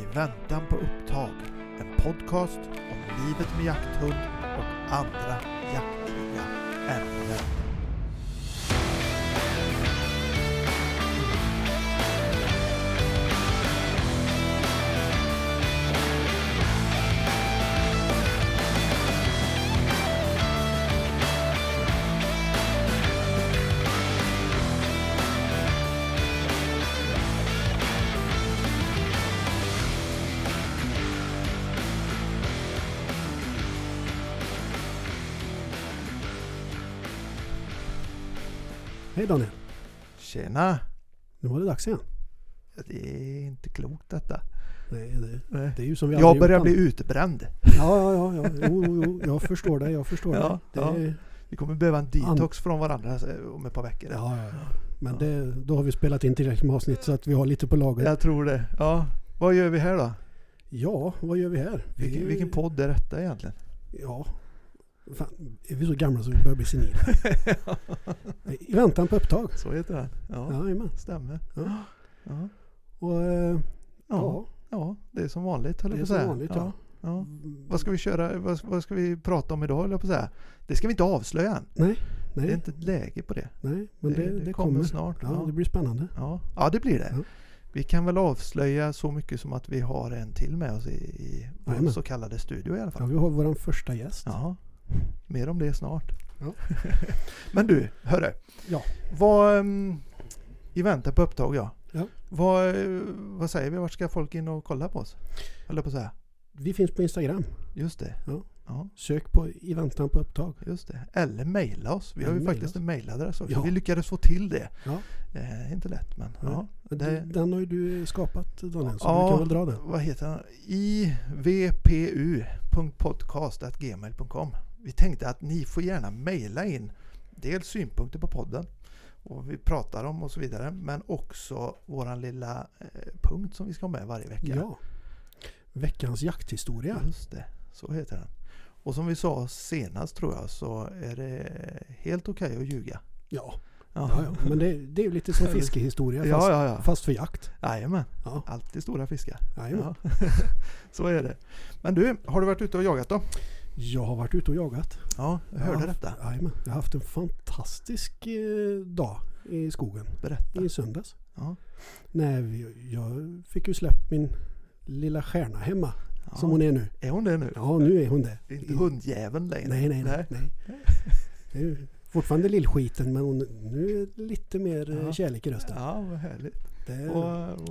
I väntan på upptag. En podcast om livet med jakthund och andra jaktliga ämnen. Hej Daniel! Tjena! Nu var det dags igen. Det är inte klokt detta. Nej, det, Nej. det är ju som vi Jag börjar bli utbränd. Ja, ja, ja. Jo, jo, jo, jag förstår det. Jag förstår Ja, det. ja. det Vi kommer behöva en detox från varandra om ett par veckor. ja, ja, ja. Men Ja. det, då har vi spelat in tillräckligt med avsnitt så att vi har lite på lager. Jag tror det. Ja. Vad gör vi här då? Ja, vad gör vi här? Vi, Vilken, vilken podd är detta egentligen? Ja. Fan, är vi så gamla så vi börjar bli senila? I väntan på upptag. Så heter den. Ja, Jajamän. stämmer. Ja. Ja. Och eh, Ja. ja, ja, det är som vanligt höll det jag på att säga. som vanligt ja. Ja. Vad ska vi köra? Vad, vad ska vi prata om idag höll jag på att säga? Det ska vi inte avslöja än. Nej, Det är nej, inte läge på det. nej. Men det, det, kommer, kommer. snart. Ja, Ja. det blir spännande. Ja. ja, det blir det. Ja. Vi kan väl avslöja så mycket som att vi har en till med oss i, i vår så kallade studio i alla Ja, fall. vi har vår första gäst. Ja, mer om det snart. Ja. Men du, hörru. Ja. Vad, um, I väntan på upptag ja. Ja. Vad, eh, vad säger vi? Vart ska folk in och kolla på oss? Jag på att säga. Vi finns på Instagram. Just det. Ja. Ja, Sök på i väntan på upptag. just det. Eller mejla oss. Vi har Eller ju faktiskt oss. en mejladress också. Ja. Vi lyckades få till det. Ja. Eh, inte lätt men Ja. Det... Den har ju du skapat Daniel, så Ja. du kan väl dra den. vad heter den? ivpu.podcast.gmail.com Vi tänkte att ni får gärna mejla in dels synpunkter på podden och vi pratar om och så vidare men också våran lilla eh, punkt som vi ska ha med varje vecka. Ja. Veckans jakthistoria. Just det, så heter den. Och som vi sa senast tror jag så är det helt okej att ljuga. Ja, Ja, ja, ja. men det, det är ju lite som fiskehistoria fast, ja, fast för jakt. Jajamän, Ja, alltid stora fiskar. så är det. Men du, har du varit ute och jagat då? Jag har varit ute och jagat. Ja, jag Jag hörde haft- detta. Jajamän. Jag har haft en fantastisk eh, dag i skogen Berätta. i söndags. Ja. Nej, jag fick ju släppt min lilla stjärna hemma Ja. som hon är nu. Är hon det nu? Ja, nu är hon det. Det är inte hundjäveln längre? Nej, nej, nej. nej. Det är fortfarande lillskiten men hon, nu är det lite mer eh, Ja. kärlek i rösten. Ja, vad härligt. Det, Och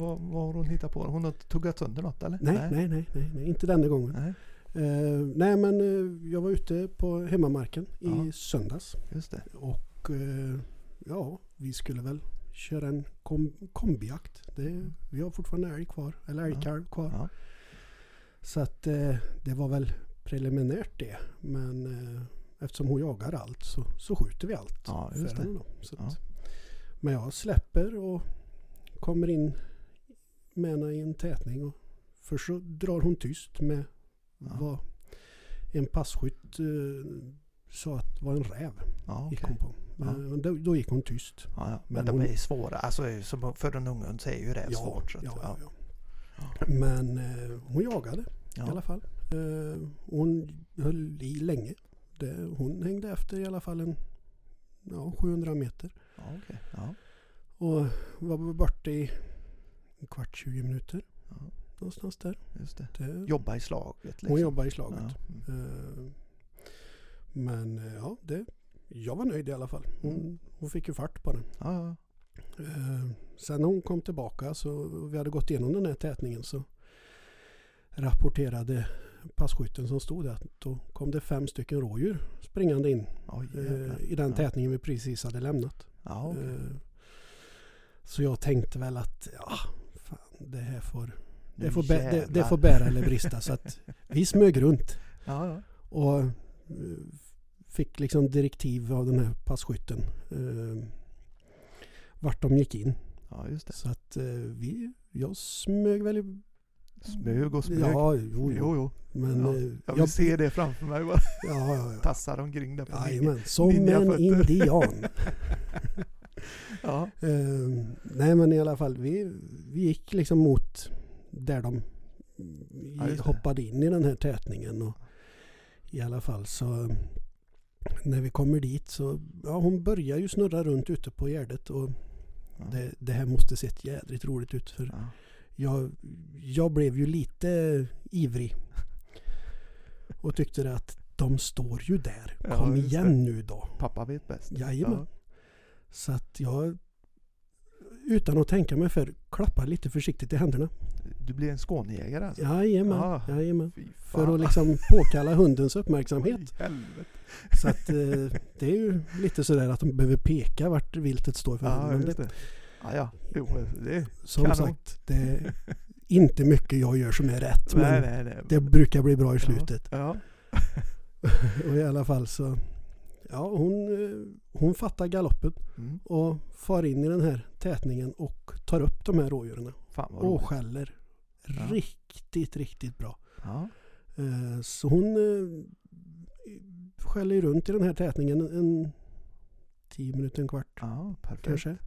vad, vad har hon hittat på? Hon har tuggat sönder något eller? nej, nej, nej, nej, nej, inte denna gången. Nej, Eh, nej men eh, jag var ute på hemmamarken Ja. i söndags just det. och eh, ja, vi skulle väl köra en kom, kombijakt. Det, vi har fortfarande älg kvar, eller älgkalv kvar. Ja. Så att eh, det var väl preliminärt det. Men eh, eftersom hon jagar allt så, så skjuter vi allt. Ja, just det. Då. Så Ja. att, Men jag släpper och kommer in med henne i en tätning. Och först så drar hon tyst med Ja. vad en passkytt eh, sa att det var en räv. Ja, Gick okej. hon på. Men då, då gick hon tyst. Ja, ja. Men, Men de hon- är svåra. Alltså för en ung hund så är ju det svårt. Ja, ja. ja, ja. Men eh, hon jagade i Ja. alla fall. Eh, hon höll i länge. Det, hon hängde efter i alla fall en ja, 700 meter. Ja, ja. Och var borta i en kvart, 20 minuter. Någonstans där. Just det. Det, Jobba i slaget. Liksom. hon jobbar i slaget. Ja. Mm. Eh, men eh, ja, det, jag var nöjd i alla fall. Hon, Mm. hon fick ju fart på den. Ja. Eh, sen när hon kom tillbaka så vi hade gått igenom den här tätningen så rapporterade passkytten som stod där att då kom det fem stycken rådjur springande in jävlar. i den tätningen vi precis hade lämnat. Ja. Eh, så jag tänkte väl att ja, fan, det här får, det får, bä, det, det får bära eller brista. så att vi smög runt Ja, ja. och eh, fick liksom direktiv av den här passkytten eh, vart de gick in. ja, just det. Så att eh, vi, jag smög väl i... Smög och smög. Ja, jo, jo. Jo, jo. Men Ja, eh, Jag vill jag, se det framför mig bara. ja, ja, ja. Tassar omkring där på Jajamän, som en indian. Ja, Eh, nej men i alla fall, vi, vi gick liksom mot där de Ja, hoppade in i den här tätningen. Och I alla fall så när vi kommer dit så ja, hon börjar ju snurra runt ute på Gärdet och Ja. det, det här måste sett jädrigt roligt ut. För Ja. jag, jag blev ju lite ivrig. Och tyckte att de står ju där. Ja, Kom igen nu då. Pappa vet bäst. Jajamän. Så att jag utan att tänka mig för klappar lite försiktigt i händerna. Du blir en Skånejägare alltså? Jajamän, Ja. jajamän. För att liksom påkalla hundens uppmärksamhet. Så att eh, det är ju lite sådär att de behöver peka vart viltet står för Ja, Men just det, det. Ja, ja. Jo, det... Som kanon. sagt, det är inte mycket jag gör som är rätt. Nej, Men nej, nej. det brukar bli bra i slutet. Ja. Och i alla fall så Ja, hon, eh, hon fattar galoppen Mm. och far in i den här tätningen och tar upp de här rådjuren. Och skäller. Ja. Riktigt, riktigt bra. Ja. Eh, Så hon eh, skäller runt i den här tätningen en tio minuter, en kvart ja, kanske.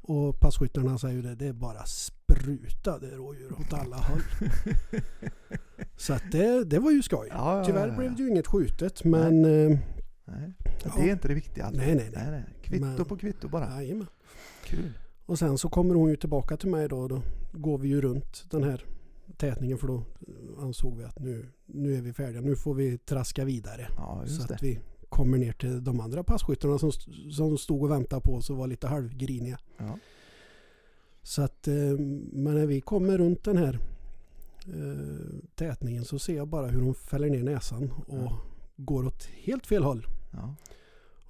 Och passkyttarna säger ju det, det är bara sprutade rådjur åt alla håll. Så att det, det var ju skoj. Tyvärr blev det ju inget skjutet men... eh, Nej. Ja. Det är inte det viktiga. Alltså. Nej, nej, nej. nej, nej. Kvitto Men- på kvitto bara. Jajamän. Kul. Och sen så kommer hon ju tillbaka till mig då. Då går vi ju runt den här tätningen för då ansåg vi att nu, nu är vi färdiga. Nu får vi traska vidare. Ja, så just att det. vi kommer ner till de andra passkyttarna som, som stod och väntade på oss och var lite halvgriniga. Ja. Så att, eh, men när vi kommer runt den här eh, tätningen så ser jag bara hur hon fäller ner näsan och Ja. går åt helt fel håll. Ja.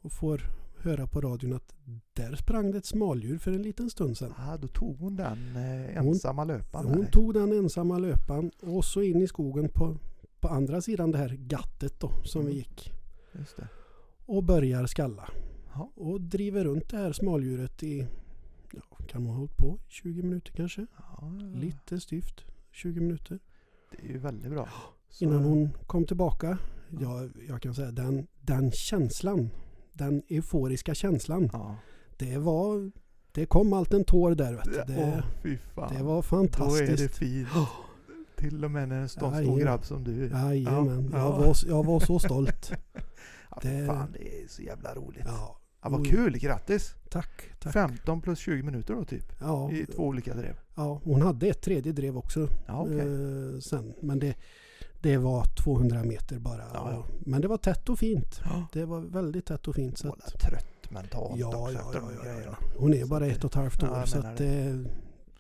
Och får höra på radion att där sprang det ett smådjur för en liten stund sedan. Ja, då tog hon den eh, Hon- ensamma löparen. Hon där. tog den ensamma löpan och så in i skogen på, på andra sidan det här gattet då som vi Mm. gick. Just det. Och börjar skalla. Ja. Och driver runt det här smådjuret i, ja, kan man ha hållit på 20 minuter kanske? Ja, Lite styvt 20 minuter. Det är ju väldigt bra. Så- Innan hon kom tillbaka. Jag, jag kan säga den, den känslan. Den euforiska känslan. Ja. Det var... Det kom allt en tår där vet du. Det, fan. det var Då är fantastiskt. det fint. Till och med när en sån stor grabb som du. Jajamän, Ja, jag, ja. var, jag var så stolt. Ja, det- Fan, det är så jävla roligt. Ja. Ja, vad kul, grattis! tack, tack. 15 plus 20 minuter då typ. Ja, I två olika drev. ja, hon hade ett tredje drev också Ja, okej. eh, sen. Men det, det var 200 meter bara. Ja, ja. Men det var tätt och fint. Ja. Det var väldigt tätt och fint. Så Båda att, trött mentalt ja, också ja, ja, ja, ja. Hon är bara det- ett och ett halvt Ja, år. så att det,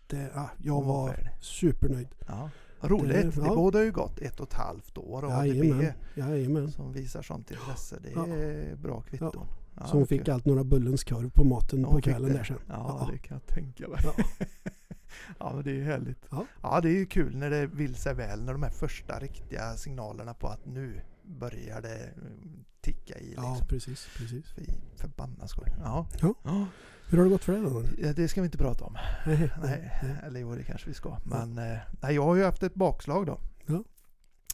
det, ja, jag Hon var supernöjd. Ja. Roligt, det, Det- ja. båda ju gått ett och ett halvt år och ADB Jajamän, jajamän. som visar sånt intresse. Det Ja. är bra kvitton. Ja, Så hon fick allt några Bullens korv på maten Ja, på hon kvällen det. där sen. Ja, det kan jag tänka mig. Ja. Ja, men det är ju härligt. Ja. Ja, det är ju kul när det vill sig väl, när de här första riktiga signalerna på att nu börjar det mm, ticka i. Ja, Liksom. precis, precis. Fy förbannat skoj. Ja. Ja. Hur har det gått för dig då? Ja, det ska vi inte prata om. Nej, Nej, eller jo det kanske vi ska. Men eh, nej, jag har ju haft ett bakslag då. Ja.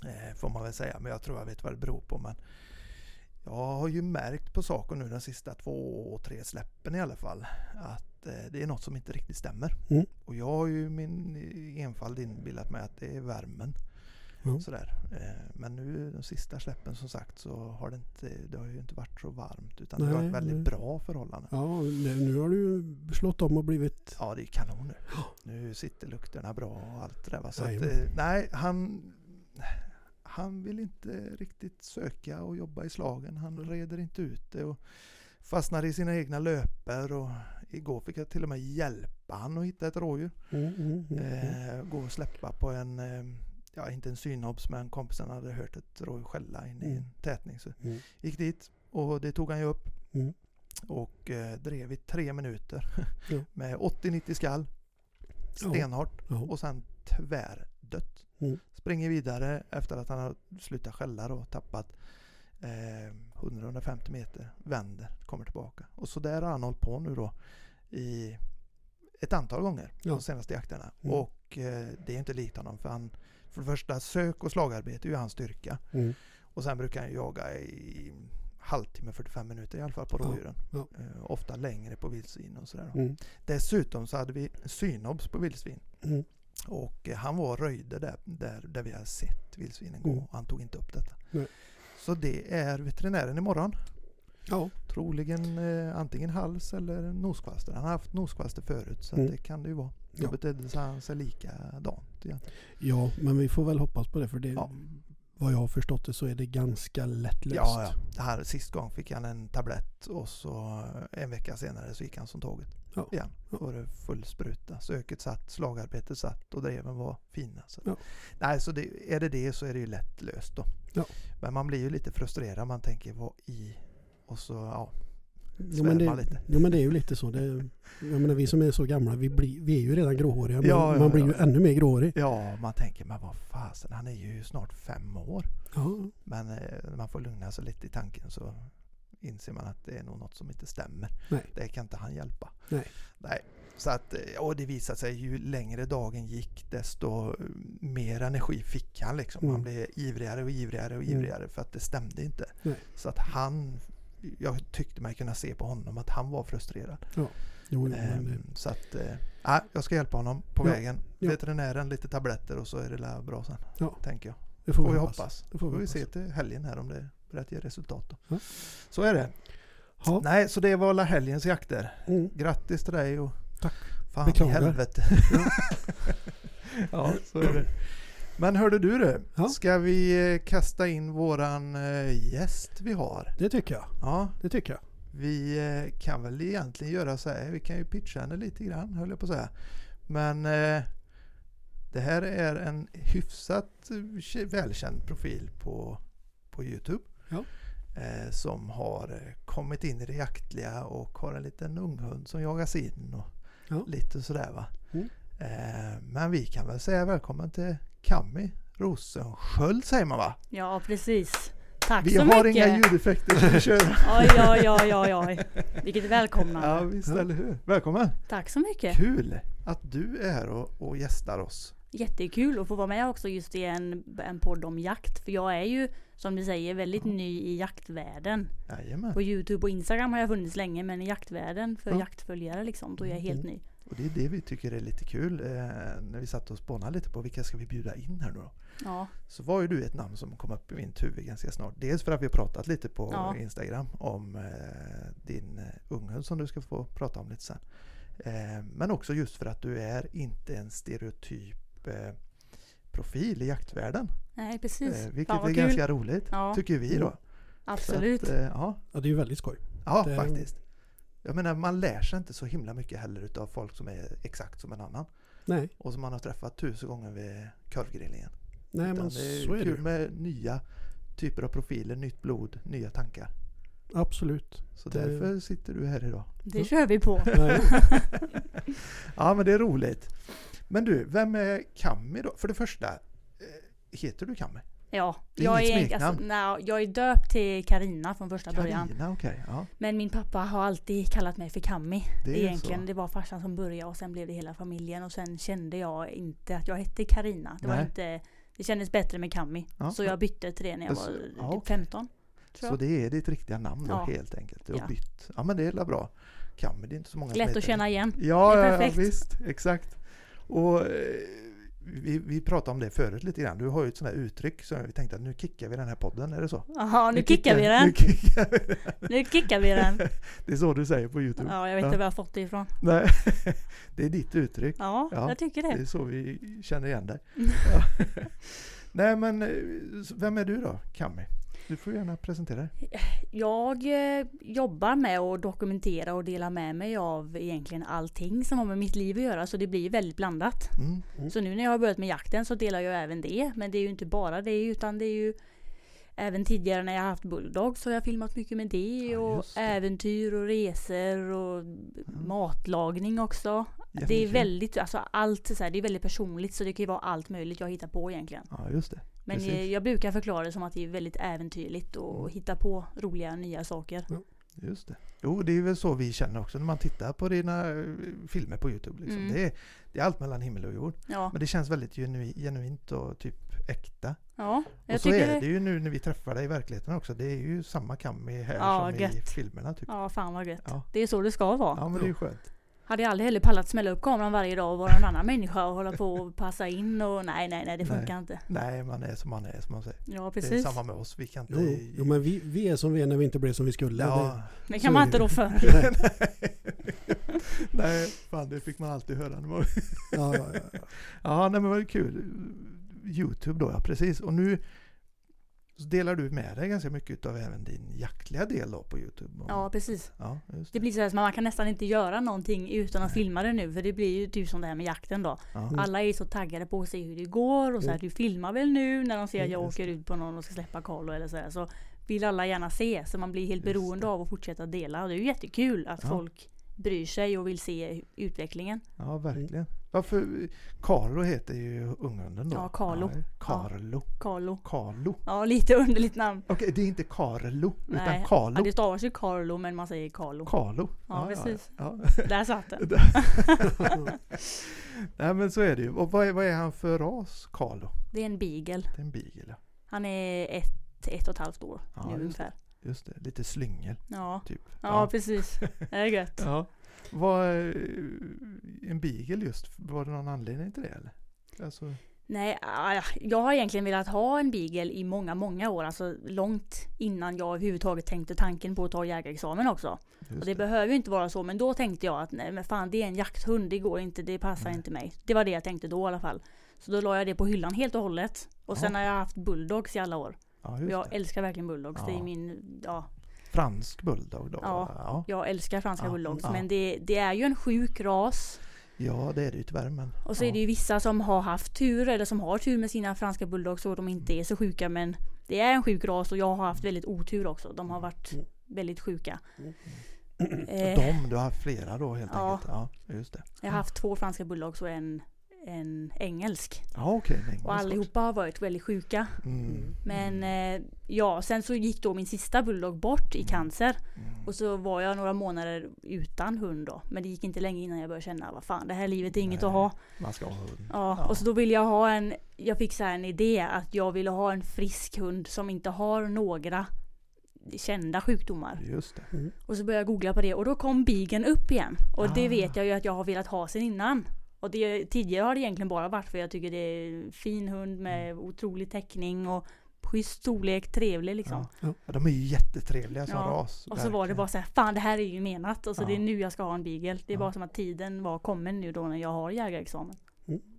Eh, får man väl säga, men jag tror jag vet vad det beror på. Men jag har ju märkt på saker nu de sista två, tre släppen i alla fall. Att det är något som inte riktigt stämmer. Mm. Och jag har ju min enfald inbillat mig att det är värmen. Ja. Sådär. Eh, men nu de sista släppen som sagt så har det inte, det har ju inte varit så varmt. Utan det har Nej, varit väldigt nej. bra förhållanden. Ja, nu har du slått om och blivit... Ja, det är kanon nu. Nu sitter lukterna bra och allt det där. Va? Så att, Jajamän. eh, nej, han, han vill inte riktigt söka och jobba i slagen. Han Mm. reder inte ut det och fastnar i sina egna löper. Och igår fick jag till och med hjälpa han att hitta ett rådjur. Mm, mm, mm, mm. Eh, gå och släppa på en, eh, ja inte en synobs men kompisen hade hört ett rådjur skälla in i Mm. en tätning. Så Mm. gick dit och det tog han ju upp. Och eh, drev i tre minuter med 80-90 skall. Stenhårt och sen tvärdött. Springer vidare efter att han har slutat skälla och tappat 100-150 meter. Vänder, kommer tillbaka. Och så där har han hållit på nu då i ett antal gånger Ja. de senaste jakterna. Mm. Och eh, det är inte likt honom för han för det första sök och slagarbete är ju hans styrka. Mm. Och sen brukar han jaga i halvtimme, 45 minuter i alla fall på Ja, rådjuren. ja. Eh, ofta längre på vildsvin och sådär. Mm. Dessutom så hade vi synobs på vildsvin. Mm. Och eh, han var röjde där, där, där vi har sett vildsvinen gå. Mm. Han tog inte upp detta. Nej. Så det är veterinären imorgon. Ja, Troligen eh, antingen hals eller noskvaster. Han har haft noskvaster förut så Mm. det kan det ju vara. Då Ja. betedde han sig likadant igen. ja, men vi får väl hoppas på det för det, Ja. vad jag har förstått det så är det ganska lättlöst. Ja, ja. Det här, sist gång fick han en tablett och så eh, en vecka senare så gick han som tåget Ja. igen. Ja. Var det full spruta. Söket satt, slagarbetet satt och dreven var fina. Så. Ja. Nej, så det, är det det så är det ju lätt löst då. Ja. Men man blir ju lite frustrerad. Man tänker vad i? Och så ja, Jo men, det, lite. jo men det är ju lite så. Det, jag menar, vi som är så gamla, vi, blir, vi är ju redan gråhåriga. Men Ja, ja, man blir ja. ju ännu mer gråhårig. Ja, man tänker men vad fasen, han är ju snart fem år. Men eh, man får lugna sig lite i tanken så inser man att det är nog något som inte stämmer. Nej. Det kan inte han hjälpa. Nej. Nej. Så att, eh, och det visade sig ju längre dagen gick desto eh, mer energi fick han liksom. Mm. Han blev ivrigare och ivrigare och Mm. ivrigare för att det stämde inte. Nej. Så att han, jag tyckte mig kunna se på honom att han var frustrerad. jo, jo, men Ehm, så att, ja, jag ska hjälpa honom på Ja. vägen. Ja. Veterinären, lite tabletter och så är det bra sen. Ja. Tänker jag. det Får vi hoppas. Det Får får vi vi se hoppas. till helgen här om det börjar att ge resultat. Ja. Så är det. Ja. Nej, så det var alla helgens jakter. Mm. Grattis till dig och Tack. fan Beklagar. i helvete. ja, så är det. Men hörde du det? Ja. Ska vi eh, kasta in våran eh, gäst vi har? Det tycker jag. Ja, Det tycker jag. vi eh, kan väl egentligen göra så här. Vi kan ju pitcha henne lite grann, höll jag på att säga. Men eh, det här är en hyfsat kä- välkänd profil på, på Youtube. Ja. Eh, som har eh, kommit in i det jaktliga och har en liten unghund som jagas in och Ja. lite sådär va. Mm. Eh, men vi kan väl säga välkommen till Cammy Rosensköld säger man va? Ja, precis. Tack vi så har mycket. inga ljudeffekter vi kör. Oj, oj, oj, oj, oj. Vilket välkomnande. Ja visst, eller hur? Välkommen! Tack så mycket. Kul att du är här och, och gästar oss. Jättekul att få vara med också just i en, en podd om jakt. För jag är ju, som du säger, väldigt Ja. ny i jaktvärlden. Jajamän. På Youtube och Instagram har jag funnits länge, men i jaktvärlden för Ja. jaktföljare liksom, då är jag helt Mm. ny. Och det är det vi tycker är lite kul. Eh, när vi satt och spånade lite på vilka ska vi bjuda in här nu då? Ja, Så var ju du ett namn som kom upp i mitt huvud ganska snart. Dels för att vi har pratat lite på Ja. Instagram om eh, din eh, unghund som du ska få prata om lite sen. Eh, men också just för att du är inte en stereotyp eh, profil i jaktvärlden. nej precis. Eh, vilket Fan är kul. ganska roligt, Ja. tycker vi då. Absolut. Så att, eh, ja, Ja, det är ju väldigt skoj. ja Det- faktiskt. Jag menar, man lär sig inte så himla mycket heller utav folk som är exakt som en annan. Nej, Och som man har träffat tusen gånger vid korvgrillningen. nej Utan men det är så är det kul med nya typer av profiler, nytt blod, nya tankar. Absolut. Så Det- därför sitter du här idag. Det kör vi på. Ja men det är roligt. Men du, vem är Cammy då? För det första, eh, heter du Cammy? Ja, är jag är, alltså, nej, jag är döpt till Karina från första början. Carina, okej. Ja, Men min pappa har alltid kallat mig för Kammi. det är Egentligen, så. det var farsan som började och sen blev det hela familjen och sen kände jag inte att jag hette Karina. Det var Nej. inte Det kändes bättre med Kammi. Ja. Så jag bytte till det när jag var ja, typ okej. 15. Tror Så det är ditt riktiga namn då Ja. helt enkelt? Du har Ja. bytt. Ja men det är bra. Cammy, det är inte så många som Lätt heter att det. känna igen. Ja, Det är ja, ja perfekt. visst. Exakt. Och eh, vi, vi pratade om det förut lite grann. Du har ju ett sånt här uttryck så vi tänkte att nu kickar vi den här podden, är det så? Jaha, nu kickar vi Nu den. kickar vi den. Nu kickar vi den. Det är så du säger på Youtube? Ja, jag vet inte var jag har fått det ifrån. Nej, det är ditt uttryck. Ja, Ja, jag tycker Det det. är så vi känner igen dig. Ja. Nej men, eh, vem är du då, Cammy? Du får gärna presentera dig. Jag eh, jobbar med att dokumentera och dela med mig av egentligen allting som har med mitt liv att göra. Så det blir väldigt blandat. Mm. Mm. Så nu när jag har börjat med jakten så delar jag även det. Men det är ju inte bara det utan det är ju Även tidigare när jag har haft bulldog så har jag filmat mycket med det Ja, och det. äventyr och resor och matlagning också. Det är väldigt, alltså allt så här, det är väldigt personligt så det kan ju vara allt möjligt jag hittar på egentligen. Ja, just det. Men Precis. eh, jag brukar förklara det som att det är väldigt äventyrligt och Mm. hitta på roliga nya saker. Just det. Jo, det är väl så vi känner också när man tittar på dina eh, filmer på Youtube. Liksom. Mm. Det, är, det är allt mellan himmel och jord. Ja, Men det känns väldigt genu- genuint och typ äkta. ja och så är det. ju nu när vi träffar dig i verkligheten också. Det är ju samma Cammy här Ja, som i gött. filmerna. Typ. Ja, fan vad gött. Ja. Det är så det ska vara. ja, men det är skönt. Hade jag aldrig heller pallat smälla upp kameran varje dag och vara en annan människa och hålla på och passa in och nej, nej, nej, det funkar Nej. inte. Nej, man är som man är som man säger. Ja, Det är precis. samma med oss. Vi kan inte... Jo, jo men vi, vi är som vi är när vi inte blev som vi skulle. ja. Det så kan man inte det. då för. Nej, fan det fick man alltid höra. Ja, ja, ja. Ja, nej men vad kul. Youtube då, ja precis. Och nu så delar du med dig ganska mycket av även din jaktliga del då på Youtube. Ja, precis. ja Det det. blir så så man kan nästan inte göra någonting utan att Nej. filma det nu. För det blir ju typ som det här med jakten då. Ja. Alla är så taggade på att se hur det går och så här, du filmar väl nu när de ser att jag Mm, åker ut på någon och ska släppa Carlo eller så här. Så vill alla gärna se så man blir helt Just beroende det. av att fortsätta dela. Och det är ju jättekul att Ja. folk bryr sig och vill se utvecklingen. ja, verkligen. Varför? Carlo heter ju unghunden då. Ja, Carlo. Ja, Carlo. Carlo. Carlo. Ja, lite underligt namn. Okej, det är inte Carlo, utan Nej, Carlo. Ja, det stavas ju Carlo men man säger Carlo. Carlo. Ja, precis. Ja, Där satt den. Nej men så är det ju. Och vad är, vad är han för ras, Carlo? Det är en beagle. Det är en beagle, ja. Han är ett, ett och ett halvt år Ja, nu ungefär. Just det, lite slyngel Ja. typ. ja, precis. Det är gött. Ja. Vad, eh, en beagle just, var det någon anledning till det eller? Alltså, Nej, ah, jag har egentligen velat ha en beagle i många, många år. Alltså långt innan jag överhuvudtaget tänkte tanken på att ta jägarexamen också. just Och det behöver ju inte vara så, men då tänkte jag att nej men fan det är en jakthund, det går inte, det passar Nej. inte mig. Det var det jag tänkte då i alla fall. Så då la jag det på hyllan helt och hållet. Och sen Ja. har jag haft bulldogs i alla år. ja, jag det. älskar verkligen bulldogs. Det är Ja. min, ja, Fransk bulldog då? Ja. ja. jag älskar franska Ja, bulldogs. ja. Men det, det är ju en sjuk ras. Ja, det är det ju tyvärr men. Och så är det ju vissa som har haft tur eller som har tur med sina franska bulldogs och de inte är så sjuka men det är en sjuk ras och jag har haft väldigt otur också. De har varit Mm. väldigt sjuka. Mm. Eh, De, du har haft flera då helt enkelt? Ja, just det. jag har haft två franska bulldogs och en, en engelsk. Ja, okej. en engelsk Och allihopa har varit väldigt sjuka. Mm. Men eh, ja, sen så gick då min sista bulldog bort i cancer. Mm. Och så var jag några månader utan hund då. Men det gick inte länge innan jag började känna, vad fan det här livet är inget Nej. att ha. Man ska ha hund. Ja, Ja. och så då ville jag ha en, jag fick så här en idé att jag ville ha en frisk hund som inte har några kända sjukdomar. Just det. Mm. Och så började jag googla på det och då kom bigen upp igen. Och det Ah. vet jag ju att jag har velat ha sen innan. Och det, tidigare har det egentligen bara varit för jag tycker det är en fin hund med Mm. otrolig täckning och schysst storlek, trevlig liksom. Ja. Ja, de är ju jättetrevliga som Ja, ras. Och så var det bara så här, fan det här är ju menat. Och så Ja. det är nu jag ska ha en beagle. Det är Ja. bara som att tiden var kommen nu då när jag har jägarexamen.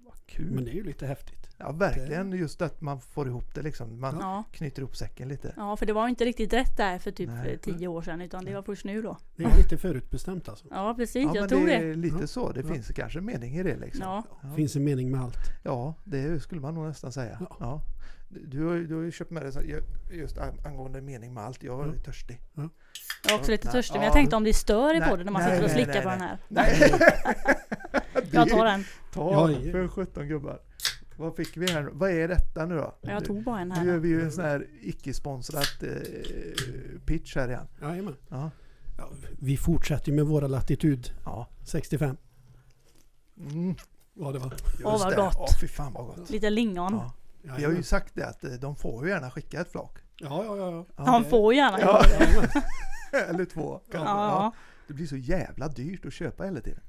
Vad kul. Men det är ju lite häftigt. Ja, verkligen. Just att man får ihop det liksom. Man Ja. knyter ihop säcken lite. ja, för det var inte riktigt rätt där för typ Nej. tio år sedan utan det var först nu då. Det är lite förutbestämt alltså. Ja precis, Ja, jag men tror det det. är lite Ja. så. Det Ja. finns kanske en mening i det liksom. Ja. Ja. Finns en mening med allt. Ja, det skulle man nog nästan säga. Ja. Ja. Du, har, ju- du har ju köpt med dig just an- angående mening med allt. Jag är Ja. törstig. Jag är också lite törstig men ja. jag tänkte om det stör i podden när man nej, sitter och nej, slickar nej, på den här. Nej! Jag tar den. Ta den för 17 gubbar. Vad fick vi här? Vad är detta nu då? Jag tog bara en Nu gör här. vi ju en sån här icke-sponsrat eh, pitch här igen. Jajamän. Ja. Ja, vi fortsätter ju med våra latitud ja. 65. Mm, Ja, det var. Åh, vad det. gott. Åh, fy fan vad gott. Lite lingon. Ja. Vi har ju sagt det att eh, de får ju gärna skicka ett flak. Ja, ja, ja. ja. Han får gärna Ja. Eller två. Ja. Det blir så jävla dyrt att köpa hela tiden.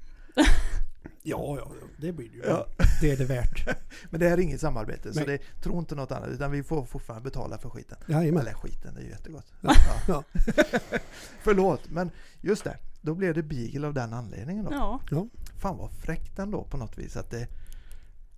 Ja, ja, ja, det blir det ju. Ja. Det är det värt. Men det här är inget samarbete så Nej. det, tro inte något annat utan vi får fortfarande betala för skiten. Jajamän. Eller skiten, det är ju jättegott. Ja. Ja. Förlåt, men just det. Då blev det beagle av den anledningen då. Ja, Fan vad fräckt ändå på något vis att det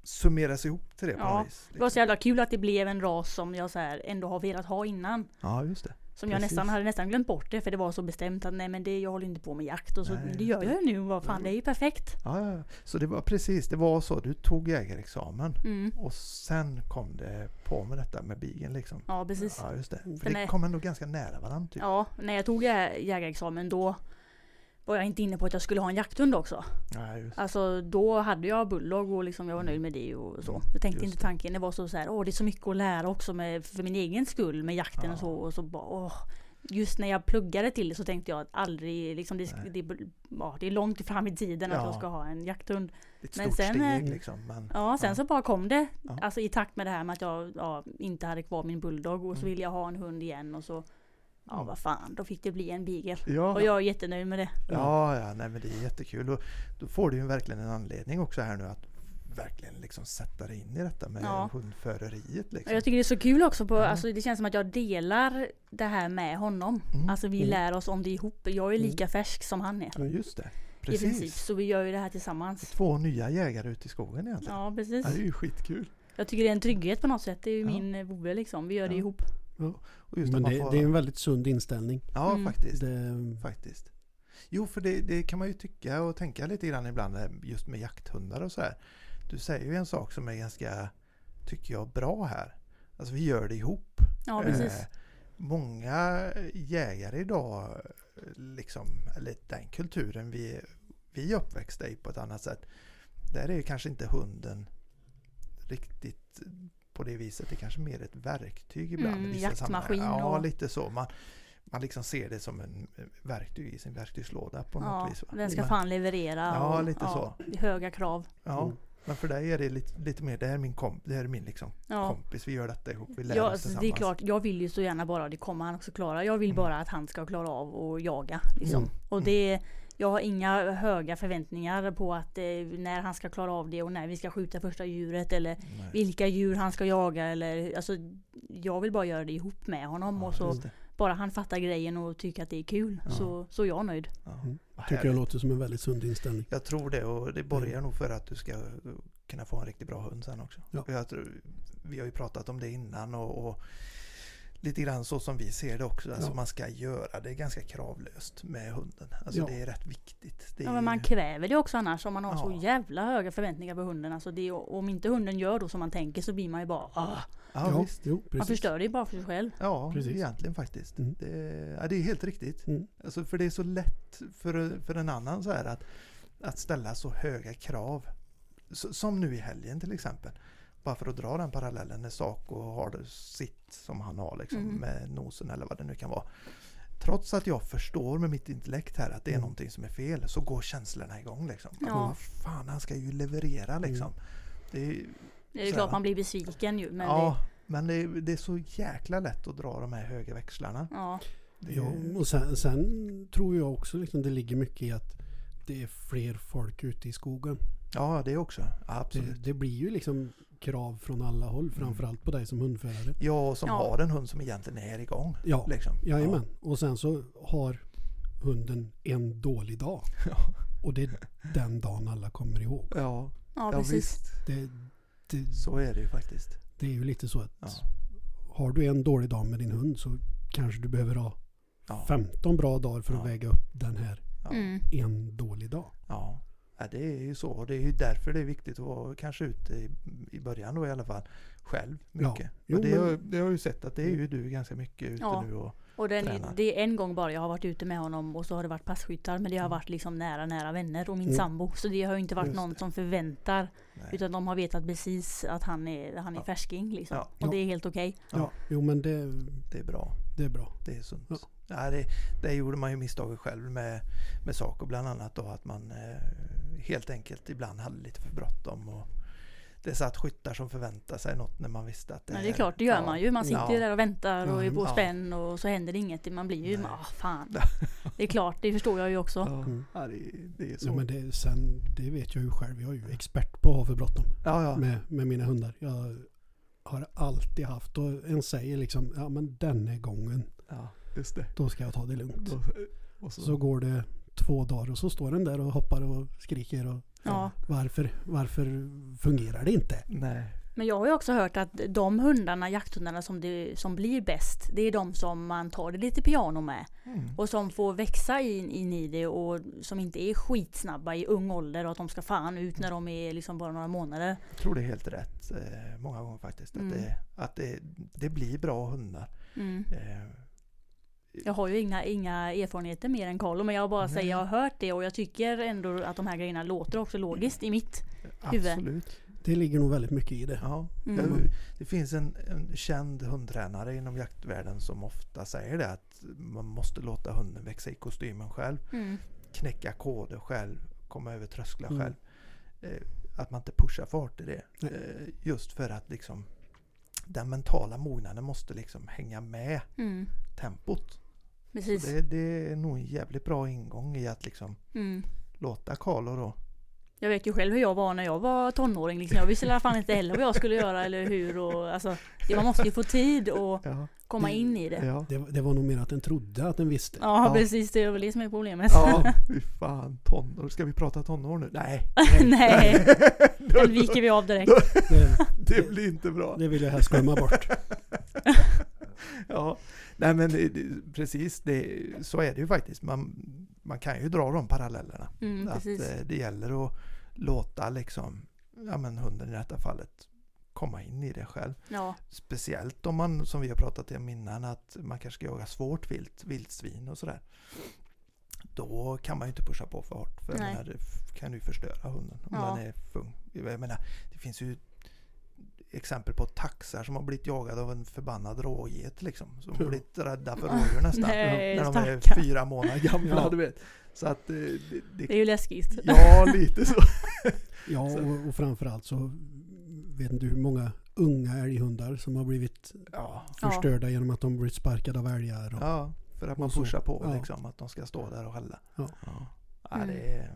summeras ihop till det på Ja, något vis. det var så jävla kul att det blev en ras som jag så här ändå har velat ha innan. Ja, just det. Som jag nästan hade nästan glömt bort det för det var så bestämt att nej men det, jag håller inte på med jakt och så Nej, det gör det. jag ju nu. Vad fan det är ju perfekt. Ja, ja. Så det var precis, det var så. Du tog jägarexamen Mm. och sen kom det på med detta med bigen liksom. Ja precis. Ja, just det. För Den det kom ändå ganska nära varandra typ. Ja, när jag tog jä- jägarexamen då var jag inte inne på att jag skulle ha en jakthund också. Ja, just. Alltså då hade jag bulldog och liksom jag var nöjd med det och så. Mm, Jag tänkte just inte tanken, det var så, så här, åh det är så mycket att lära också med, för min egen skull med jakten Ja. och så. Och så bara, åh. Just när jag pluggade till det så tänkte jag att aldrig, liksom det, Nej. det, ja, det är långt fram i tiden att Ja. jag ska ha en jakthund. Ett Men stort sen, steg eh, liksom. Men, Ja, sen Ja. så bara kom det. Alltså i takt med det här med att jag ja, inte hade kvar min bulldog och så Mm. ville jag ha en hund igen och så Ja Mm. vad fan, då fick det bli en beagle. Ja, Och jag är jättenöjd med det. ja, ja nej, men det är jättekul. Och då får du ju verkligen en anledning också här nu att verkligen liksom sätta dig in i detta med Ja. hundföreriet. Liksom. jag tycker det är så kul också på, Ja. alltså det känns som att jag delar det här med honom. Mm. Alltså vi Mm. lär oss om det ihop. Jag är Mm. lika färsk som han är. Ja, just det. I princip. Precis. Så vi gör ju det här tillsammans. Två nya jägare ute i skogen egentligen. Ja precis. Ja, det är ju skitkul. Jag tycker det är en trygghet på något sätt. Det är ju Ja. min vovve liksom. Vi gör det ihop. Och just Men det, får, det är en väldigt sund inställning. Ja, Mm. faktiskt. Det, faktiskt. Jo, för det, det kan man ju tycka och tänka lite grann ibland eh, just med jakthundar och så här. Du säger ju en sak som är ganska, tycker jag, bra här. Alltså vi gör det ihop. Ja precis. Eh, många jägare idag, eh, liksom, eller den kulturen vi, vi är uppväxta i på ett annat sätt. Där är ju kanske inte hunden riktigt på det viset. Det är kanske mer ett verktyg ibland. Mm, jaktmaskin. Ja, och- lite så. Man, man liksom ser det som en verktyg i sin verktygslåda på Ja, något vis. va? den ska Men- fan leverera. Ja, och, lite så. det är Höga krav. Ja, Mm. men för dig är det lite, lite mer, det här är min, komp, det här är min liksom Ja. kompis, vi gör detta ihop, vi lär Ja, oss tillsammans. det är klart, jag vill ju så gärna bara, det kommer han också klara. Jag vill Mm. bara att han ska klara av att jaga. Liksom. Mm. Och det, jag har inga höga förväntningar på att eh, när han ska klara av det och när vi ska skjuta första djuret eller Nej. vilka djur han ska jaga eller alltså Jag vill bara göra det ihop med honom Ja, och så bara han fattar grejen och tycker att det är kul Ja. så, så är jag nöjd. Ja, Mm. tycker jag låter som en väldigt sund inställning. Jag tror det och det borgar nog för att du ska kunna få en riktigt bra hund sen också. Ja. Tror, vi har ju pratat om det innan och, och lite grann så som vi ser det också. Alltså Ja. man ska göra det ganska kravlöst med hunden. Alltså Ja. det är rätt viktigt. Det är Ja, men man kräver det också annars om man har så Ja. jävla höga förväntningar på hunden. Alltså det, om inte hunden gör då som man tänker så blir man ju bara ah, ja, Ja, visst. jo, Man förstör det ju bara för sig själv. Ja, Precis. egentligen faktiskt. Mm. Det, ja, det är helt riktigt. Mm. Alltså, för det är så lätt för, för en annan så här att, att ställa så höga krav. Så, som nu i helgen till exempel. Bara för att dra den parallellen när Saco har det sitt som han har liksom, Mm. med nosen eller vad det nu kan vara. Trots att jag förstår med mitt intellekt här att det är Mm. någonting som är fel så går känslorna igång. Liksom. Ja. Vad fan, han ska ju leverera liksom. Det är, Det är klart man blir besviken ju. Men ja, men det är, det är så jäkla lätt att dra de här höga växlarna. det, ja, Det Ja, och sen, sen tror jag också liksom det ligger mycket i att det är fler folk ute i skogen. ja, det också. Absolut. Det, det blir ju liksom krav från alla håll, framförallt på dig som hundförare. Ja, som Ja. har en hund som egentligen är igång. Ja, Liksom. jajamän. Och sen så har hunden en dålig dag. Ja. Och det är den dagen alla kommer ihåg. Ja, ja, ja, precis. visst. Det, det, Så är det ju faktiskt. det är ju lite så att Ja. har du en dålig dag med din hund så kanske du behöver ha Ja. 15 bra dagar för att Ja. väga upp den här Ja. Mm. en dålig dag. Ja. Ja, det är ju så. Och det är ju därför det är viktigt att vara kanske ute i, i början då i alla fall själv Ja. mycket. Jo, och det, men- har, det har jag ju sett att det är ju du ganska mycket ute Ja. nu och Och den, tränar. det är en gång bara jag har varit ute med honom och så har det varit passkyttar. Men det har Mm. varit liksom nära, nära vänner och min Mm. sambo. Så det har ju inte varit Just någon det. som förväntar. Nej. Utan de har vetat precis att han är, han är Ja. färsking liksom. Ja. Och det är helt okej. Ja. Ja, jo men det, Det är bra. det är bra. Det är sunt. Ja. Ja. det, det gjorde man ju misstaget själv med, med Saco bland annat då att man eh, helt enkelt ibland hade lite för bråttom. Och det satt skyttar som förväntade sig något när man visste att det Men det är klart, det gör ja, man ju. Man sitter ja. ju där och väntar och är på Ja. spänn och så händer det inget. Man blir ju, ah fan. Det är klart, det förstår jag ju också. Ja, Mm. ja det, det är så. Ja, men det, sen, det vet jag ju själv. Jag är ju expert på att ha för bråttom ja, ja. med, med mina hundar. Jag har alltid haft och en säger liksom ja men den är gången. ja, just det. Då ska jag ta det lugnt. Då, och så, Så går det två dagar och så står den där och hoppar och skriker och Ja. varför, varför fungerar det inte? Nej. Men jag har ju också hört att de hundarna, jakthundarna som, det, som blir bäst, det är de som man tar det lite piano med. Mm. Och som får växa in, in i det och som inte är skitsnabba i ung ålder och att de ska fan ut när de är liksom bara några månader. Jag tror det är helt rätt eh, många gånger faktiskt. Att, Mm. det, att det, det blir bra hundar. Mm. Eh, Jag har ju inga, inga erfarenheter mer än Carlo men jag bara säger jag har hört det och jag tycker ändå att de här grejerna låter också logiskt i mitt. Huvud. absolut. Det ligger nog väldigt mycket i det. Ja. Mm. Det finns en, en känd hundtränare inom jaktvärlden som ofta säger det att man måste låta hunden växa i kostymen själv. Mm. Knäcka koder själv, komma över trösklar Mm. själv. Eh, att man inte pushar fart i det. Nej. Eh, just för att liksom den mentala mognaden måste liksom hänga med Mm. tempot. Precis. Det, det är nog en jävligt bra ingång i att liksom Mm. låta Carlo då. Jag vet ju själv hur jag var när jag var tonåring. Liksom. Jag visste i alla fall inte heller vad jag skulle göra eller hur. Och, alltså, det, man måste ju få tid och Ja. komma in i det. Ja. Det, det var nog mer att den trodde att den visste. Ja, Ja. precis. Det är väl det som är problemet. Ja, fy fan. Tonår. Ska vi prata tonår nu? Nej. Nej, den viker vi av direkt. Det, Det blir inte bra. det vill jag helst glömma bort. Ja, nej men det, precis det, så är det ju faktiskt. Man, man kan ju dra de parallellerna. Mm, att precis. eh, det gäller att låta liksom, ja men hunden i detta fallet komma in i det själv. Ja, Speciellt om man, som vi har pratat om innan, att man kanske ska jaga svårt vilt, vildsvin och sådär. Då kan man ju inte pusha på för hårt. För menar, det kan ju förstöra hunden om Ja. den är fung. Jag menar, det finns ju exempel på taxar som har blivit jagade av en förbannad råget liksom. Som har Ja. blivit rädda för rådjur nästan. Nej, när de är fyra månader gamla, Ja. du vet. Så att eh, det, Det är det, ju läskigt. Ja, lite så. Ja, och, och framförallt så vet inte hur många unga älghundar som har blivit Ja, Ja. förstörda genom att de blivit sparkade av älgar. Och, ja för att man pushar på Ja. liksom. Att de ska stå där och skälla. Ja. Ja. Ja, Mm. det är,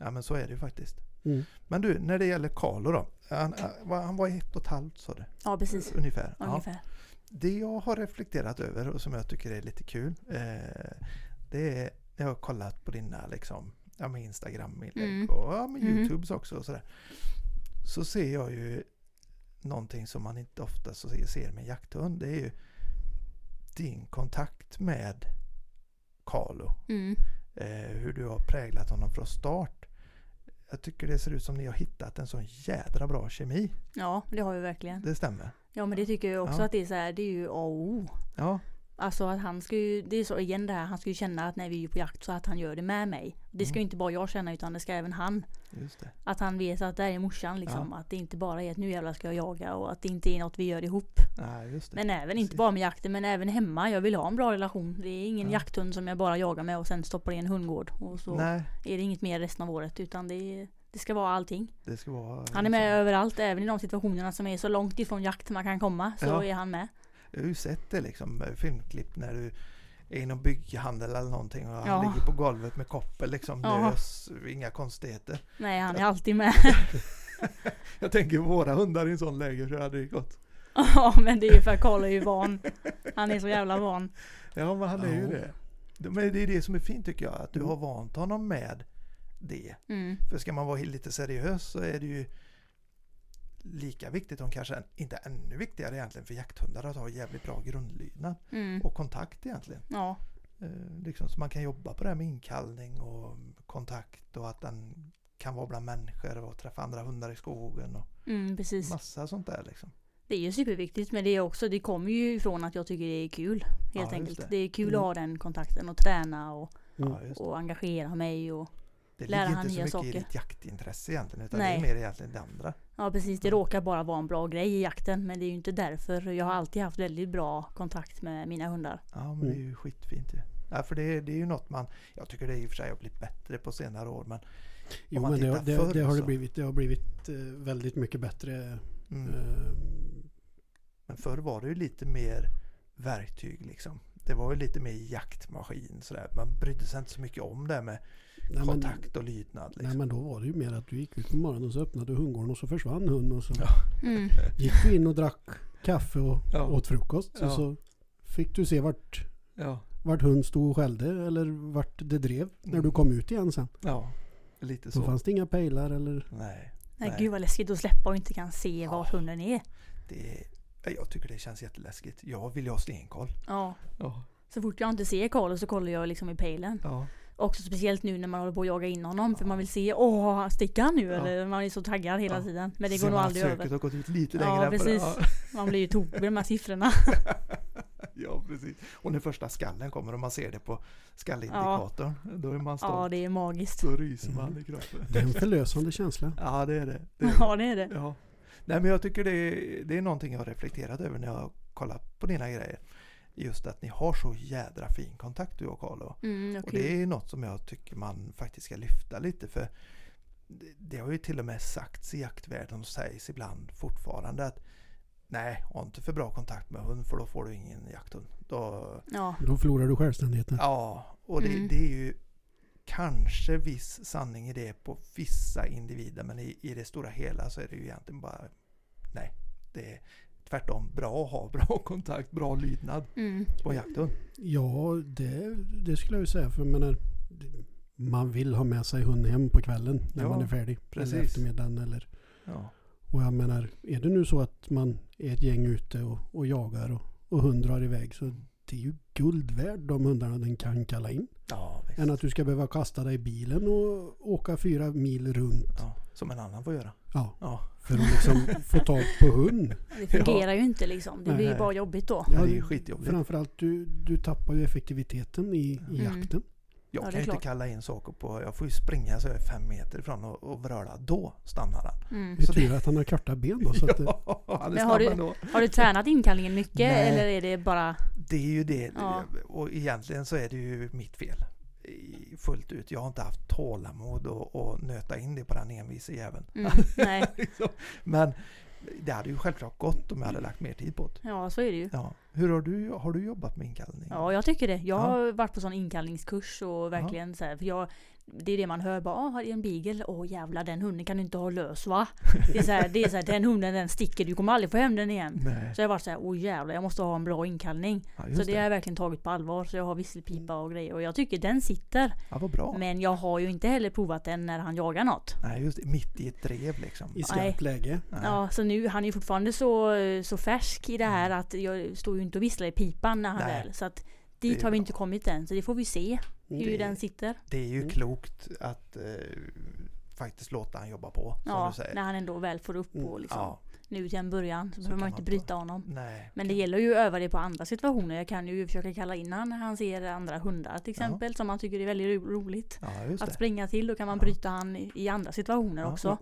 ja, men så är det ju faktiskt. Mm. Men du, när det gäller Carlo då. Han, han var ett och ett halvt sa du? Ja, precis. Ungefär. Ja. Ungefär. Det jag har reflekterat över och som jag tycker är lite kul. Eh, det är när jag har kollat på dina liksom, ja, med Instagram-inlägg Mm. och ja, med Mhm. Youtubes också. Och sådär. Så ser jag ju någonting som man inte ofta ser- med jakthund. Det är ju din kontakt med Carlo. Mm. Eh, hur du har präglat honom från start. Jag tycker det ser ut som ni har hittat en sån jädra bra kemi. Ja, det har vi verkligen. Det stämmer. Ja, men det tycker jag också Ja. att det är så här, det är ju A och O. Ja, Alltså att han ska ju, det är så igen det här, han ska ju känna att när vi är på jakt så att han gör det med mig. Det ska Mm. ju inte bara jag känna utan det ska även han. just det. Att han vet att det är morsan liksom. Att det inte bara är att nu jävlar ska jag jaga och att det inte är något vi gör ihop. Det. Men även, Precis. inte bara med jakten men även hemma. Jag vill ha en bra relation. Det är ingen Ja. jakthund som jag bara jagar med och sen stoppar i en hundgård. Och så Nej, är det inget mer resten av året utan det, är- det ska vara allting. det ska vara... Han är med överallt, även i de situationerna som är så långt ifrån jakt man kan komma. Så Ja. är han med. Jag har ju sett det liksom, filmklipp när du är inom bygghandel eller någonting och han Ja. ligger på golvet med koppel liksom Ja. lös, inga konstigheter. Nej, han är alltid med. Jag tänker våra hundar i en sån läge, hur hade det gått? Ja, men det är ju för att Karl är ju van. Han är så jävla van. Ja, men han är ju. Det- Men det är det som är fint tycker jag, att du Mm. har vant honom med det. Mm. För ska man vara lite seriös så är det ju lika viktigt, och kanske inte ännu viktigare egentligen för jakthundar att ha jävligt bra grundlydnad Mm. och kontakt egentligen. Ja, Eh, liksom, så man kan jobba på det här med inkallning och kontakt och att den kan vara bland människor och träffa andra hundar i skogen och mm, precis. massa sånt där liksom. Det är ju superviktigt men det är också, det kommer ju ifrån att jag tycker det är kul. Helt Ja, enkelt. det. Det. är kul Mm. att ha den kontakten och träna och. Ja, och engagera mig och det lära ligger han inte så mycket i ditt jaktintresse egentligen utan Nej. det är mer egentligen det andra. Ja precis, det Mm. råkar bara vara en bra grej i jakten men det är ju inte därför. Jag har alltid haft väldigt bra kontakt med mina hundar. Ja men det är ju skitfint ju. Ja, för det, det är ju något man, jag tycker det i och för sig har blivit bättre på senare år men Jo, men det, det, förr det har det blivit. Det har blivit eh, väldigt mycket bättre. mm. Eh, Men förr var det ju lite mer verktyg liksom. Det var ju lite mer jaktmaskin sådär. Man brydde sig inte så mycket om det här med nej, men, kontakt och lydnad. Liksom. nej men då var det ju mer att du gick ut på morgonen och så öppnade du hundgården och så försvann hunden och så Ja. Mm. gick du in och drack kaffe och Ja. åt frukost. Ja. Och så fick du se vart, Ja, vart hund stod och skällde eller vart det drev när Mm. du kom ut igen sen. ja lite Då så. fanns det inga pejlar eller... Nej, Nej, Nej. gud vad läskigt att släppa och inte kan se Ja. vart hunden är. det, jag tycker det känns jätteläskigt. Jag vill ju ha stenkoll. Ja. Ja, Så fort jag inte ser Karl så kollar jag liksom i pejlen. ja, Också speciellt nu när man håller på att jaga in honom för man vill se, åh sticker han nu Ja. eller? Man är så taggad hela Ja. tiden. Men det går nog aldrig söket över. har gått ut lite Ja, längre det. precis. Man blir ju tokig med de här siffrorna. Ja, precis. Och när första skallen kommer och man ser det på skallindikatorn, då är man stolt. Ja, det är magiskt. Då ryser man Mm. i kroppen. Det är en förlösande känsla. Ja, det är det. det, är det. Ja, det är det. Ja. Nej, men jag tycker det är, det är någonting jag har reflekterat över när jag har kollat på dina grejer. Just att ni har så jädra fin kontakt du och Carlo. Mm, Och okej. det är något som jag tycker man faktiskt ska lyfta lite för det- det har ju till och med sagts i jaktvärlden och sägs ibland fortfarande att nej, ha inte för bra kontakt med hund för då får du ingen jakthund. Då, Ja. Då förlorar du självständigheten. ja, och det, Mm. det är ju kanske viss sanning i det på vissa individer men i, i det stora hela så är det ju egentligen bara nej. Det tvärtom bra att ha bra kontakt, bra lydnad Mm. på jakthund. Ja, det, det skulle jag ju säga. För jag menar, man vill ha med sig hund hem på kvällen när Ja, man är färdig. precis. Eller eftermiddagen. Eller, Ja. och jag menar, är det nu så att man är ett gäng ute och, och jagar och, och hund drar iväg så det är ju guld värd de hundarna den kan kalla in. Ja, visst. Än att du ska behöva kasta dig i bilen och åka fyra mil runt. ja, som en annan får göra. Ja, Ja, för att liksom få tag på hund. Det fungerar ju inte liksom. Det blir ju bara jobbigt då. Ja, det är ju skitjobbigt. Framförallt du, du tappar ju effektiviteten i, i Mm. jakten. Jag Ja, kan ju inte kalla in saker på, jag får ju springa så jag är fem meter ifrån och, och vröla. Då stannar han. Mm. Det är tur att han har korta ben då. Så att det, Ja, han är har du- ändå. Har du tränat inkallningen mycket Nej. eller är det bara... Det är ju det. Ja. Och egentligen så är det ju mitt fel. Fullt ut. Jag har inte haft tålamod och, och nöta in det på den envise jäveln. Mm, nej, Liksom. Men det hade ju självklart gått om jag hade lagt mer tid på det. ja så är det ju. Ja. Hur har du, har du jobbat med inkallning? Ja, jag tycker det. Jag Ja. har varit på sån inkallningskurs och verkligen så här, för jag det är det man hör bara, ah, har du en beagle? Åh jävlar den hunden kan du inte ha lös va? Det är så här, det är så här, den hunden den sticker, du kommer aldrig få hem den igen. Nej. Så jag varit så här, åh jävlar jag måste ha en bra inkallning. Ja, Så det det. har jag verkligen tagit på allvar. Så jag har visselpipa och grejer och jag tycker den sitter. Ja, vad bra. Men jag har ju inte heller provat den när han jagar något. Nej, just det. Mitt i ett drev liksom. I skarpt läge. Nej. Ja, så nu, han är ju fortfarande så, så färsk i det här att jag står ju inte och visslar i pipan när han Mm. Nej. väl. Så att dit har vi bra. inte kommit än. Så det får vi se hur Det- den sitter. Det är ju Mm. klokt att eh, faktiskt låta han jobba på. Som Ja, du säger. när han ändå väl får upp Mm. och liksom, Ja, nu till en början. Så, Så behöver man inte man bryta honom. nej. Men det gäller ju att öva det på andra situationer. Jag kan ju försöka kalla in han när han ser andra hundar till exempel. Som han tycker är väldigt ro- roligt. Ja, Att springa till. Då kan man Ja. bryta han i, i andra situationer Ja, också.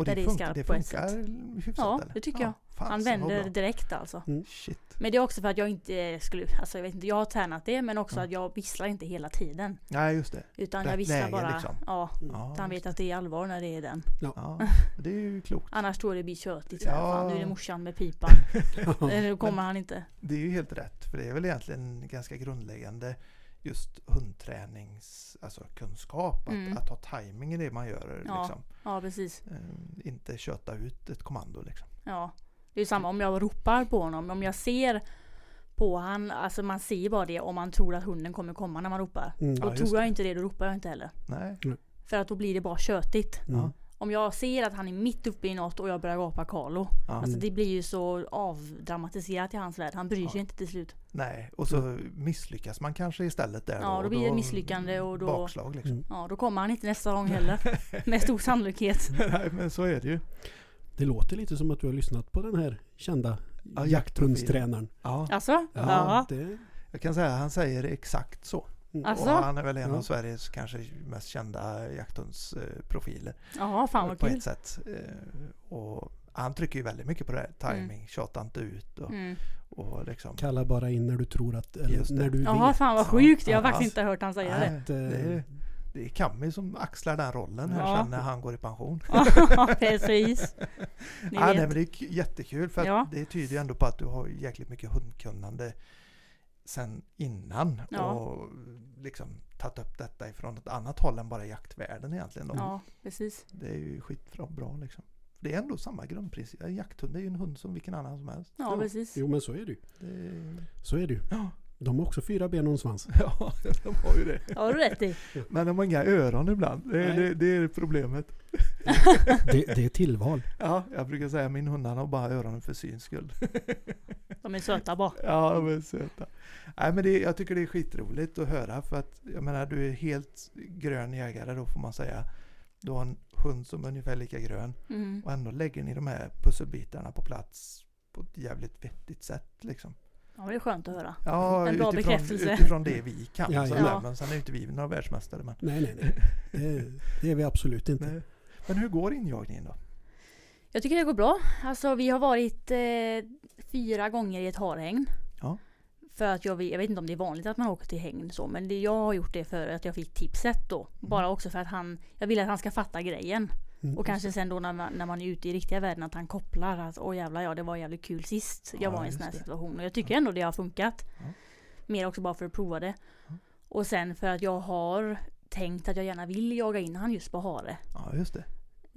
Ja. Och Där det, det är funkar, skarpt det på ett funkar hyfsat Ja, eller? det tycker jag. fasen, Han vänder direkt alltså. Shit. Men det är också för att jag inte skulle, alltså jag vet inte, jag har tränat det men också Ja. att jag visslar inte hela tiden. Nej, just det. Utan Rätt jag visslar läge, bara, liksom. ja. Ja, Så han vet att det är allvar när det är den. ja, det är ju klokt. Annars tror jag det blir här, Ja. Fan, nu är det morsan med pipan. Eh, nu kommer han inte. Det är ju helt rätt. För det är väl egentligen ganska grundläggande just hundtränings alltså kunskap. Att, Mm. att ha timing i det man gör. Ja. Liksom. Ja precis. Eh, inte köta ut ett kommando. Liksom. Ja. Det är ju samma om jag ropar på honom. Om jag ser på han, alltså man ser bara det om man tror att hunden kommer komma när man ropar. Mm. Ja, Och just tror jag det. inte det, då ropar jag inte heller. Nej. För att då blir det bara tjötigt. Mm. Om jag ser att han är mitt uppe i något och jag börjar gapa Carlo. Ja. Alltså det blir ju så avdramatiserat i hans värld. Han bryr sig Ja. inte till slut. Nej. Och så misslyckas man kanske istället där. Ja, då och blir det misslyckande och då- Bakslag liksom. Mm. Ja, då kommer han inte nästa gång heller. Med stor sannolikhet. Nej, men så är det ju. Det låter lite som att du har lyssnat på den här kända Ja, jakthundstränaren. Ja, Alltså? Ja, Ja. det, jag kan säga att han säger exakt så. Mm. Alltså? Och han är väl en Ja. av Sveriges kanske mest kända jakthundsprofiler. Ja, fan vad på kul. ett sätt. Eh, Och han trycker ju väldigt mycket på det här. Timing, tjata inte ut och, Mm. och liksom. Kalla bara in när du tror att, eller det. när du Jaha, vet. fan vad Ja. sjukt. Jag har Ja. faktiskt inte hört han säga det. Nej, eh, det, är, det är Cammy som axlar den rollen här Ja. sen när han går i pension. Ja, precis. Ni Ah, nej, men det är jättekul för att Ja. det tyder ju ändå på att du har jäkligt mycket hundkunnande sen innan Ja. och liksom tagit upp detta ifrån ett annat håll än bara jaktvärlden egentligen. Då. Ja, precis. Det är ju skitbra bra liksom. Det är ändå samma grundprincip. En jakthund är ju en hund som vilken annan som helst. Ja, precis. Jo men så är det ju. Det, Så är det ju. ja, De har också fyra ben och en svans. ja, de har ju det. Har du rätt i. Men de har inga öron ibland. Det, det, det är problemet. Det, det är tillval. Ja, jag brukar säga att min hund har bara öronen för syns skull. De är söta bara. Ja, de är söta. Nej, men det, jag tycker det är skitroligt att höra för att jag menar du är helt grön jägare då får man säga. Du har en hund som är ungefär lika grön Mm. och ändå lägger ni de här pusselbitarna på plats på ett jävligt vettigt sätt liksom. Ja, det är skönt att höra. Ja, En bra utifrån, bekräftelse. utifrån det vi kan. Ja, så ja. där, Men sen är inte vi några världsmästare. Men, Nej, nej, nej. Det, det är vi absolut inte. nej. men hur går injagningen då? Jag tycker det går bra. Alltså vi har varit eh, fyra gånger i ett harhägn. Ja. För att jag, jag vet inte om det är vanligt att man åker till hägn så. Men det, jag har gjort det för att jag fick tipset då. Mm. Bara också för att han, jag vill att han ska fatta grejen. Mm. Och kanske sen då när man, när man är ute i riktiga världen att han kopplar att åh jävlar ja det var jävligt kul sist jag Ja, var i en sån här situation. Och jag tycker ändå det har funkat. Ja. Mer också bara för att prova det. Ja. Och sen för att jag har tänkt att jag gärna vill jaga in han just på hare. Ja, just det.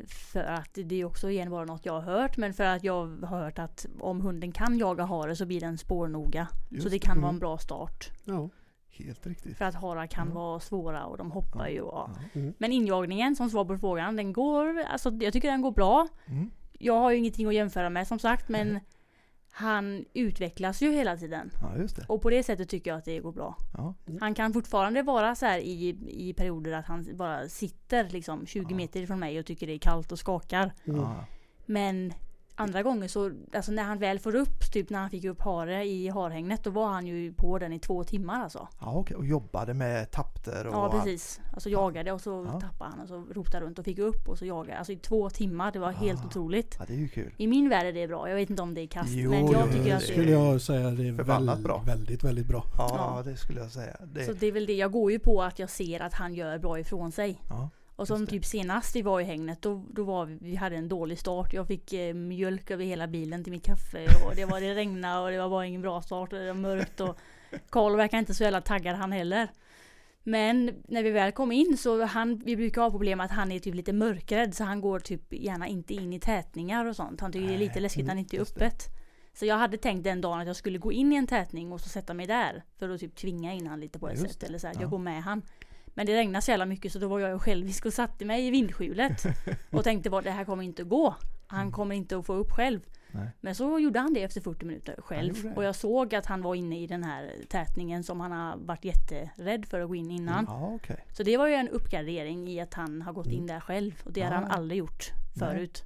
För att det är också igen bara något jag har hört. Men för att jag har hört att om hunden kan jaga hare så blir den spårnoga. Just så det kan vara Mm. en bra start. Ja. Helt riktigt. För att harar kan Ja. vara svåra och de hoppar Ja. ju. Ja. Mm. Men injagningen som svar på frågan, den går, alltså jag tycker den går bra. Mm. Jag har ju ingenting att jämföra med som sagt men han utvecklas ju hela tiden. ja. Och på det sättet tycker jag att det går bra. Ja. Han kan fortfarande vara så här i, i perioder att han bara sitter liksom 20 Ja. meter ifrån mig och tycker det är kallt och skakar. Mm. Men andra gånger så, alltså när han väl får upp, typ när han fick upp hare i harhägnet, då var han ju på den i två timmar alltså. ja, okej. Och jobbade med tapter och Ja precis. Alltså jagade och så Ja. tappade han och så rotade runt och fick upp och så jagade. Alltså i två timmar, det var helt Ah. otroligt. Ja, det är ju kul. I min värld är det bra, jag vet inte om det är kast. Jo, men jag tycker jo, att det det Skulle jag säga det är väldigt, bra. väldigt, väldigt bra. Ja, Ja. det skulle jag säga. Det, Så det är väl det, jag går ju på att jag ser att han gör bra ifrån sig. ja. Och som det. typ senast vi var i hängnet, då, då var vi, vi hade en dålig start. Jag fick eh, mjölk över hela bilen till mitt kaffe och det var det regnade och det var bara ingen bra start och det var mörkt och Karl verkar inte så jävla taggad han heller. Men när vi väl kom in så han, vi brukar ha problem att han är typ lite mörkrädd så han går typ gärna inte in i tätningar och sånt. Han tycker det är lite läskigt när han inte är det. öppet. Så jag hade tänkt den dagen att jag skulle gå in i en tätning och så sätta mig där. För att typ tvinga in han lite på ett Just sätt. det, Eller så här, ja. jag går med han. Men det regnade så jävla mycket så då var jag ju självisk och satte mig i vindskjulet. och tänkte bara det här kommer inte att gå. Han Mm. kommer inte att få upp själv. Nej. Men så gjorde han det efter 40 minuter själv. Och jag såg att han var inne i den här tätningen som han har varit jätterädd för att gå in innan. Ja, okej. Så det var ju en uppgradering i att han har gått in där själv. Och det hade Ja. han aldrig gjort förut.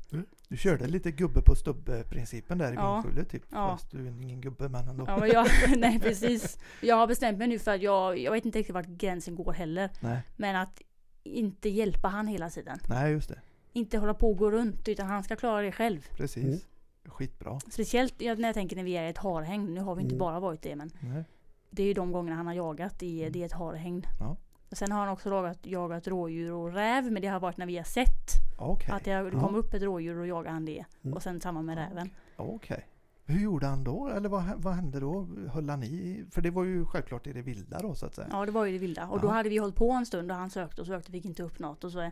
Du körde lite gubbe på stubb-principen där i Ja. vindskjulet typ. Ja. Fast du är ingen gubbe men ändå. Ja, men jag, nej precis. Jag har bestämt mig nu för att jag, jag vet inte riktigt vart gränsen går heller. Nej. Men att inte hjälpa han hela tiden. Nej, just det. Inte hålla på och gå runt utan han ska klara det själv. Precis. Mm. Skitbra. Speciellt när jag tänker när vi är i ett harhägn. Nu har vi inte Mm. bara varit det men Nej. det är ju de gångerna han har jagat i det är ett harhägn. Ja. Och Sen har han också jagat, jagat rådjur och räv men det har varit när vi har sett Okej. att det, det Ja. kom upp ett rådjur och jagade han det. Mm. Och sen samma med Ja, räven. Okej. Hur gjorde han då? Eller vad, vad hände då? Höll han i? För det var ju självklart i det vilda då så att säga. Ja det var ju det vilda. Och då Ja. hade vi hållit på en stund och han sökte och sökte fick inte upp något. Och så,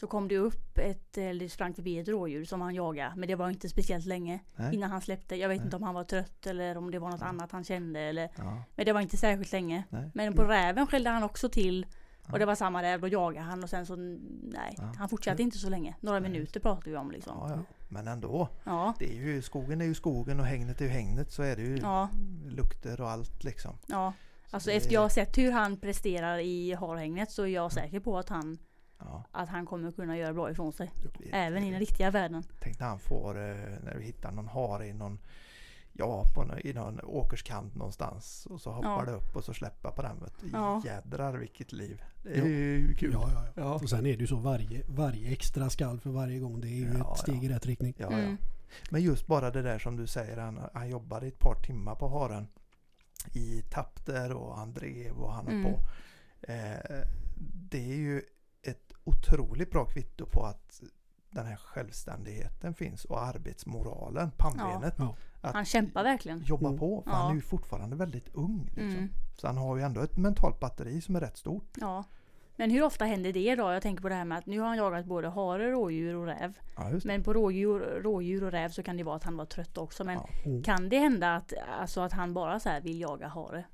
så kom det upp ett, eller det sprang förbi ett rådjur som han jagade. Men det var inte speciellt länge Nej. innan han släppte. Jag vet Nej. inte om han var trött eller om det var något Ja. annat han kände. Eller, Ja. men det var inte särskilt länge. Nej. Men på räven skällde han också till. Ja. Och det var samma räv, då jagade han och sen så nej. Ja. Han fortsatte inte så länge. Några Nej. minuter pratade vi om liksom. Ja. Men ändå. Ja. Det är ju, skogen är ju skogen och hängnet är ju hängnet. Så är det ju Ja. lukter och allt liksom. Ja. Alltså det efter jag har sett hur han presterar i harhägnet så är jag säker på att han, Ja. att han kommer kunna göra bra ifrån sig. Även i den riktiga världen. Tänk när han får, eh, när vi hittar någon hare i någon Ja, på någon, i någon åkerskant någonstans och så hoppar Ja. det upp och så släpper på den. Vet du. Ja. Jädrar vilket liv. Det Ja. är ju kul. Ja, ja, ja. Ja. Och sen är det ju så varje, varje extra skall för varje gång. Det är ju Ja, ett steg ja. i rätt riktning. Ja, Mm. ja. Men just bara det där som du säger, han, han jobbade ett par timmar på haren i tapter och han drev och han Mm. på. Eh, det är ju ett otroligt bra kvitto på att den här självständigheten finns och arbetsmoralen, pannbenet. Ja. Att Han kämpar verkligen. jobba Mm. på, för Ja. han är ju fortfarande väldigt ung. Liksom. Mm. Så han har ju ändå ett mentalt batteri som är rätt stort. Ja. Men hur ofta händer det då? Jag tänker på det här med att nu har han jagat både hare, rådjur och räv. Ja. Men på rådjur, rådjur och räv så kan det vara att han var trött också. Men Ja. Mm. kan det hända att, alltså att han bara så här vill jaga hare?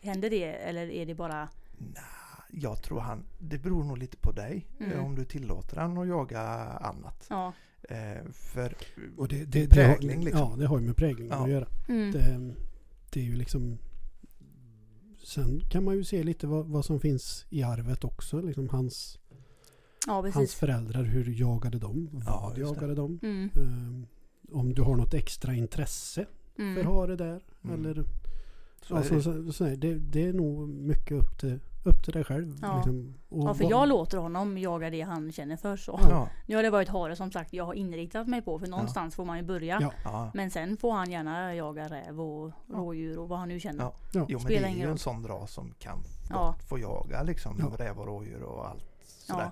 Händer det eller är det bara... Nej, jag tror han, det beror nog lite på dig. Mm. eh, Om du tillåter han att jaga annat. Ja. Eh, för Och det, det det, är det, har, prägling liksom. Ja, det har ju med prägling Ja. att göra. Mm. Det, det är ju liksom... Sen kan man ju se lite vad, vad som finns i arvet också. Liksom hans, ja, hans föräldrar, hur jagade de? Vad det. jagade de? Mm. Ehm, om du har något extra intresse för Mm. hare där. Mm. Eller, så är alltså, det. så, så, är det, det är nog mycket upp till, upp till dig själv. Ja. Liksom. Och Ja, för jag låter honom jaga det han känner för så. Ja, Nu har det varit hare som sagt jag har inriktat mig på för någonstans får man ju börja. Ja. ja. Men sen får han gärna jaga räv och rådjur och vad han nu känner. Ja. Ja. Jo men det är ju roll. en sån ras som kan Ja. få jaga liksom Ja. räv och rådjur och allt sådär. Ja.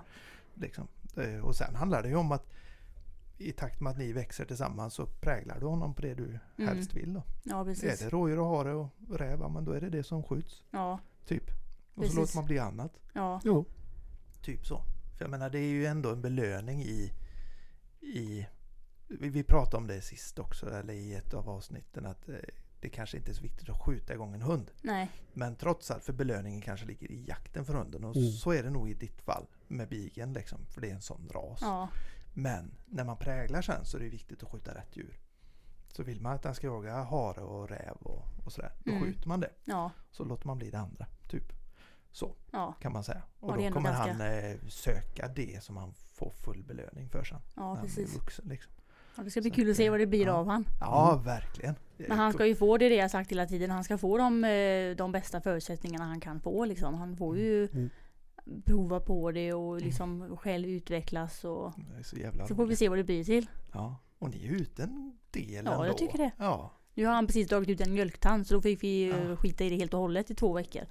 Liksom. Och sen handlar det ju om att i takt med att ni växer tillsammans så präglar du honom på det du Mm. helst vill. Då. Ja Är precis. det rådjur och hare och räv, ja, men då är det det som skjuts. Ja, Typ. Och Precis. så låter man bli annat. ja, Ja, Typ så. För jag menar det är ju ändå en belöning i, i vi, vi pratade om det sist också, eller i ett av avsnitten att eh, det kanske inte är så viktigt att skjuta igång en hund. nej, Men trots allt, för belöningen kanske ligger i jakten för hunden. Och Mm. så är det nog i ditt fall med bigen liksom, för det är en sån ras. ja, Men när man präglar sen så är det viktigt att skjuta rätt djur. Så vill man att den ska jaga hare och räv och, och sådär, då Mm. skjuter man det. ja, Så låter man bli det andra. Typ. Så ja, kan man säga. Ja, Och är då kommer ganska- han eh, söka det som han får full belöning för sen. ja precis. vuxen. Liksom. Ja, det ska bli Så kul att se vad det blir ja. av han. Ja, verkligen. Det är Men han ska ju få det, det jag sagt hela tiden. Han ska få de, eh, de bästa förutsättningarna han kan få liksom. Han får ju Mm. prova på det och liksom själv utvecklas och så så får vi se vad det blir till. Ja. Och ni är ute en del Ja, ändå. jag tycker det. Ja. Nu har han precis dragit ut en mjölktant så då fick vi Ja. skita i det helt och hållet i två veckor.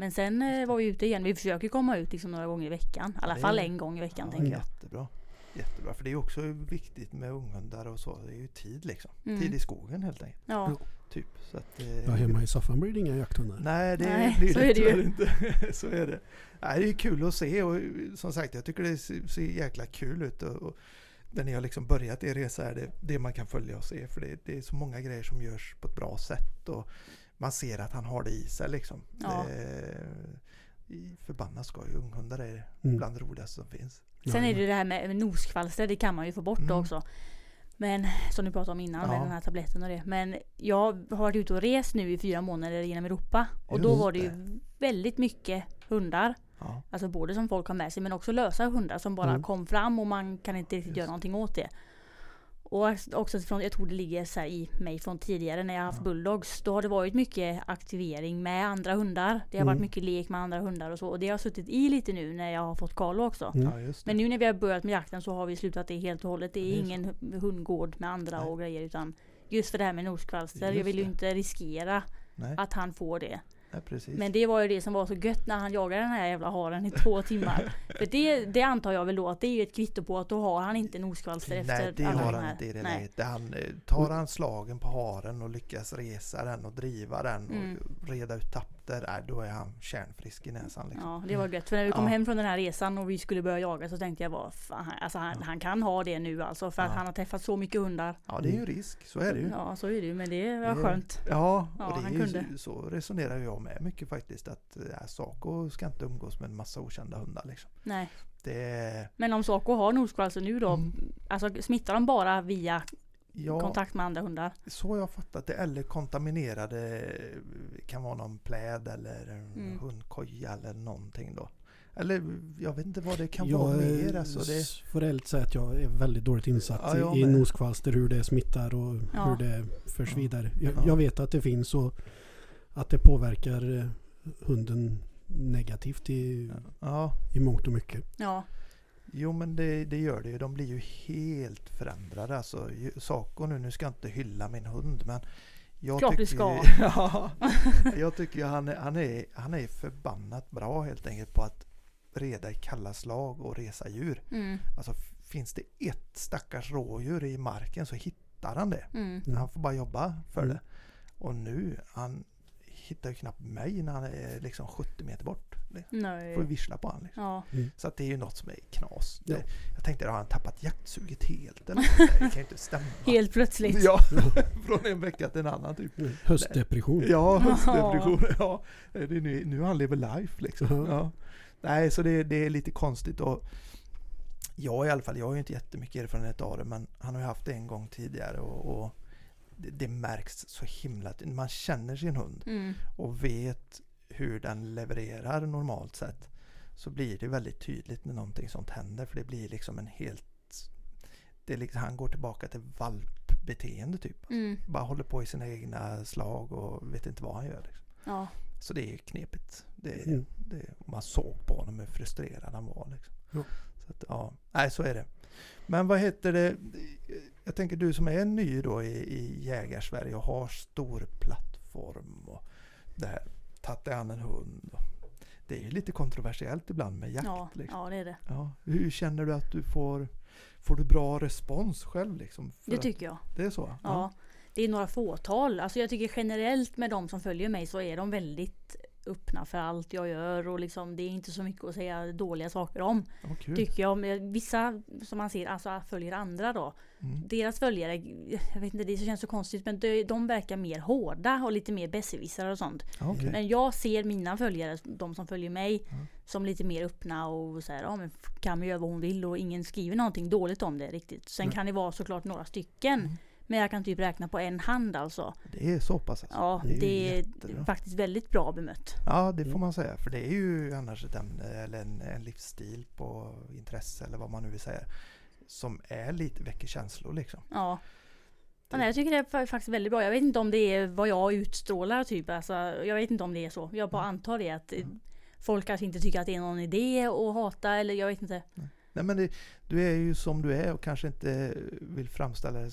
Men sen eh, var vi ute igen. Vi försöker komma ut liksom några gånger i veckan. I alla fall en gång i veckan ja, tänker jag. Jättebra. Jättebra. För det är också viktigt med unghundar och så. Det är ju tid liksom. Mm. Tid i skogen helt enkelt. Ja, Typ. Så att, eh, ja, hemma i soffan blir det inga jakthundar. Nej, det Nej, blir så det är det ju. inte. så är det. Nej, det är kul att se och som sagt, jag tycker det ser, ser jäkla kul ut. Och, och när ni har liksom börjat er resa är det det man kan följa och se. För det, det är så många grejer som görs på ett bra sätt. Och man ser att han har det i sig liksom. Ja. Det, förbannat skoj. Unghundar är Mm. bland det roligaste som finns. Sen är det det här med noskvalster, det kan man ju få bort Mm. också. Men som du pratade om innan med Ja. den här tabletten och det. Men jag har varit ute och rest nu i fyra månader genom Europa. Och då Just var det ju väldigt mycket hundar. Ja, Alltså både som folk har med sig men också lösa hundar som bara Mm. kom fram och man kan inte riktigt Just. göra någonting åt det. Och också från, jag tror det ligger så här i mig från tidigare när jag haft Ja. bulldogs. Då har det varit mycket aktivering med andra hundar. Det har varit Mm. mycket lek med andra hundar och så. Och det har suttit i lite nu när jag har fått Carlo också. Mm. ja just det. Men nu när vi har börjat med jakten så har vi slutat det helt och hållet. Det är, Det är så. ingen hu- hundgård med andra Nej. och grejer utan just för det här med noskvalster. Just Jag vill ju inte riskera Nej, att han får det. Precis. Men det var ju det som var så gött när han jagade den här jävla haren i två timmar. För det, det antar jag väl då att det är ju ett kvitto på att då har han inte noskvalster efter Nej, det alla har de han inte i det läget. Han, eh, tar han slagen på haren och lyckas resa den och driva den Mm. och reda ut tapper, nej, då är han kärnfrisk i näsan. Liksom. Ja, det var gött. För när vi kom Ja. hem från den här resan och vi skulle börja jaga så tänkte jag vad fan, han- alltså han, Ja. han kan ha det nu alltså. För att han har träffat så mycket hundar. Ja, det är ju risk, så är det ju. Ja, så är det ju. Men det var Det skönt. Ja, och det han är ju, kunde. så- resonerar jag med mycket faktiskt. Att äh, Saco ska inte umgås med en massa okända hundar. Liksom. Nej. Det, Men om Saco har noskvalster nu då, Mm. alltså smittar de bara via ja, kontakt med andra hundar? så har jag fattat det. Eller kontaminerade, kan vara någon pläd eller en Mm. hundkoja eller någonting då. Eller jag vet inte vad det kan jag vara mer. Alltså det, får ärligt säga att jag är väldigt dåligt insatt Ja, i, noskvalster, hur det smittar och Ja. hur det förs Ja. vidare. Jag, Ja. jag vet att det finns och att det påverkar eh, hunden negativt i, ja, i mångt och mycket. Ja, Jo men det, det gör det ju. De blir ju helt förändrade. Alltså, Saco nu, nu ska jag inte hylla min hund men jag Klart du tycker ska. Ju, ja, jag tycker han är, han, är, han är förbannat bra helt enkelt på att reda i kalla slag och resa djur. mm, Alltså finns det ett stackars rådjur i marken så hittar han det. mm. Mm. Han får bara jobba för Mm. det. Och nu, han hittar ju knappt mig när han är liksom 70 meter bort. Nej. får vissla på han liksom. Ja, Så att det är ju något som är knas. Ja. Jag tänkte, har han tappat jaktsuget helt? Eller? Det kan ju inte stämma. helt plötsligt. Ja, från en vecka till en annan typ. Mm. Höstdepression. Ja, höstdepression. Ja, det är nu, nu han lever life liksom. Ja. Nej, så det, det är lite konstigt. Och jag i alla fall, jag har ju inte jättemycket erfarenhet av det, men han har ju haft det en gång tidigare och, och det, det märks så himla... Man känner sin hund Mm. och vet hur den levererar normalt sett så blir det väldigt tydligt när någonting sånt händer för det blir liksom en helt det liksom, han går tillbaka till valpbeteende typ. Mm. Bara håller på i sina egna slag och vet inte vad han gör. Liksom. Ja. Så det är knepigt. Det, Mm. det, man såg på honom hur frustrerad han var. Liksom. Ja. Så att, ja, nej så är det. Men vad heter det? Jag tänker du som är ny då i, i jägarsverige och har stor plattform och det här, tagit dig an en hund. Det är ju lite kontroversiellt ibland med jakt. Ja, liksom. ja det är det. Ja. Hur känner du att du får, får du bra respons själv? Liksom, Det tycker jag. det är så? Ja. Det är några fåtal. Alltså jag tycker generellt med de som följer mig så är de väldigt öppna för allt jag gör och liksom det är inte så mycket att säga dåliga saker om. Ja, kul. Tycker jag. Vissa som man ser alltså följer andra då. Mm. Deras följare, jag vet inte det känns så konstigt men de, de verkar mer hårda och lite mer besserwissrar och sånt. Okej. Men jag ser mina följare, de som följer mig, Ja. som lite mer öppna och så här, ja men kan göra vad hon vill och ingen skriver någonting dåligt om det riktigt. Sen Nej. kan det vara såklart några stycken. Mm. Men jag kan typ räkna på en hand alltså. Det är så pass alltså? Ja, det är det är faktiskt väldigt bra bemött. Ja, det får Mm. man säga. För det är ju annars ett ämne eller en, en livsstil på intresse eller vad man nu vill säga. Som är lite väcker känslor liksom. Ja. Nej, jag tycker det är fa- faktiskt väldigt bra. Jag vet inte om det är vad jag utstrålar typ. Alltså, jag vet inte om det är så. Jag bara Mm. antar det att Mm. folk kanske inte tycker att det är någon idé att hata eller jag vet inte. Nej men det, du är ju som du är och kanske inte vill framställa dig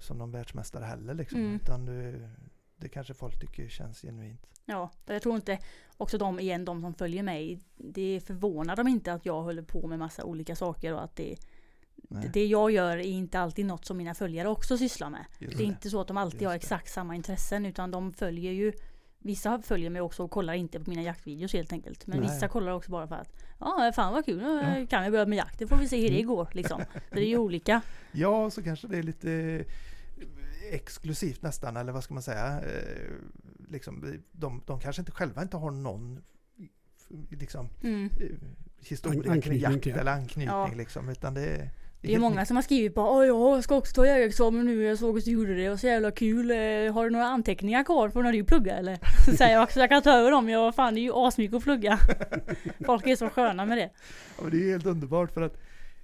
som någon världsmästare heller liksom. Mm. Utan du, det kanske folk tycker känns genuint. Ja, jag tror inte också de igen, de som följer mig. Det förvånar dem inte att jag håller på med massa olika saker och att det, Nej, det jag gör är inte alltid något som mina följare också sysslar med. just Det är inte så att de alltid Just har det. exakt samma intressen utan de följer ju Vissa följer mig också och kollar inte på mina jaktvideos helt enkelt. Men Nej. vissa kollar också bara för att Ja fan vad kul, nu Ja. kan vi börja med jakt. Det får vi se hur det Mm. går liksom. Så det är ju olika. Ja, så kanske det är lite exklusivt nästan, eller vad ska man säga? Eh, liksom, de, de kanske inte själva inte har någon liksom, Mm. eh, historia kring jakt eller anknytning Ja. liksom, utan det är... Det är många som har skrivit bara Åh jag ska också ta jägarexamen nu, jag såg att du gjorde det och så jävla kul. Eh, Har du några anteckningar kvar från när du pluggade eller? Så säger jag också, jag kan ta över dem, jag fan det är ju asmycket att plugga. Folk är så sköna med det. Ja, men det är helt underbart för att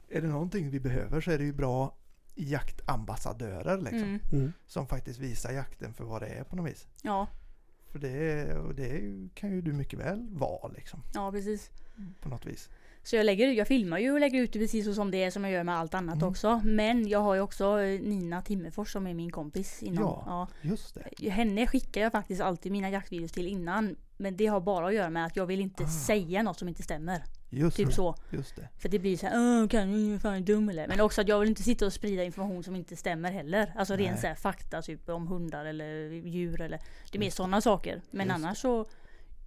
är det någonting vi behöver så är det ju bra jaktambassadörer liksom, Mm. Mm. som faktiskt visar jakten för vad det är på något vis. Ja, För det, och det kan ju du mycket väl vara liksom, ja precis. på något vis. Så jag, lägger, jag filmar ju och lägger ut det precis så som det är som jag gör med allt annat Mm. också. Men jag har ju också eh, Nina Timmerfors som är min kompis. Inom, Ja. ja. Just det. Henne skickar jag faktiskt alltid mina jaktvideos till innan. Men det har bara att göra med att jag vill inte Ah. säga något som inte stämmer. Just, Typ det. så. just det. För det blir så här, "Åh, kan du fan är dum eller? Men också att jag vill inte sitta och sprida information som inte stämmer heller. Alltså ren så här, fakta typ om hundar eller djur eller Det är mer sådana saker. Men Just annars så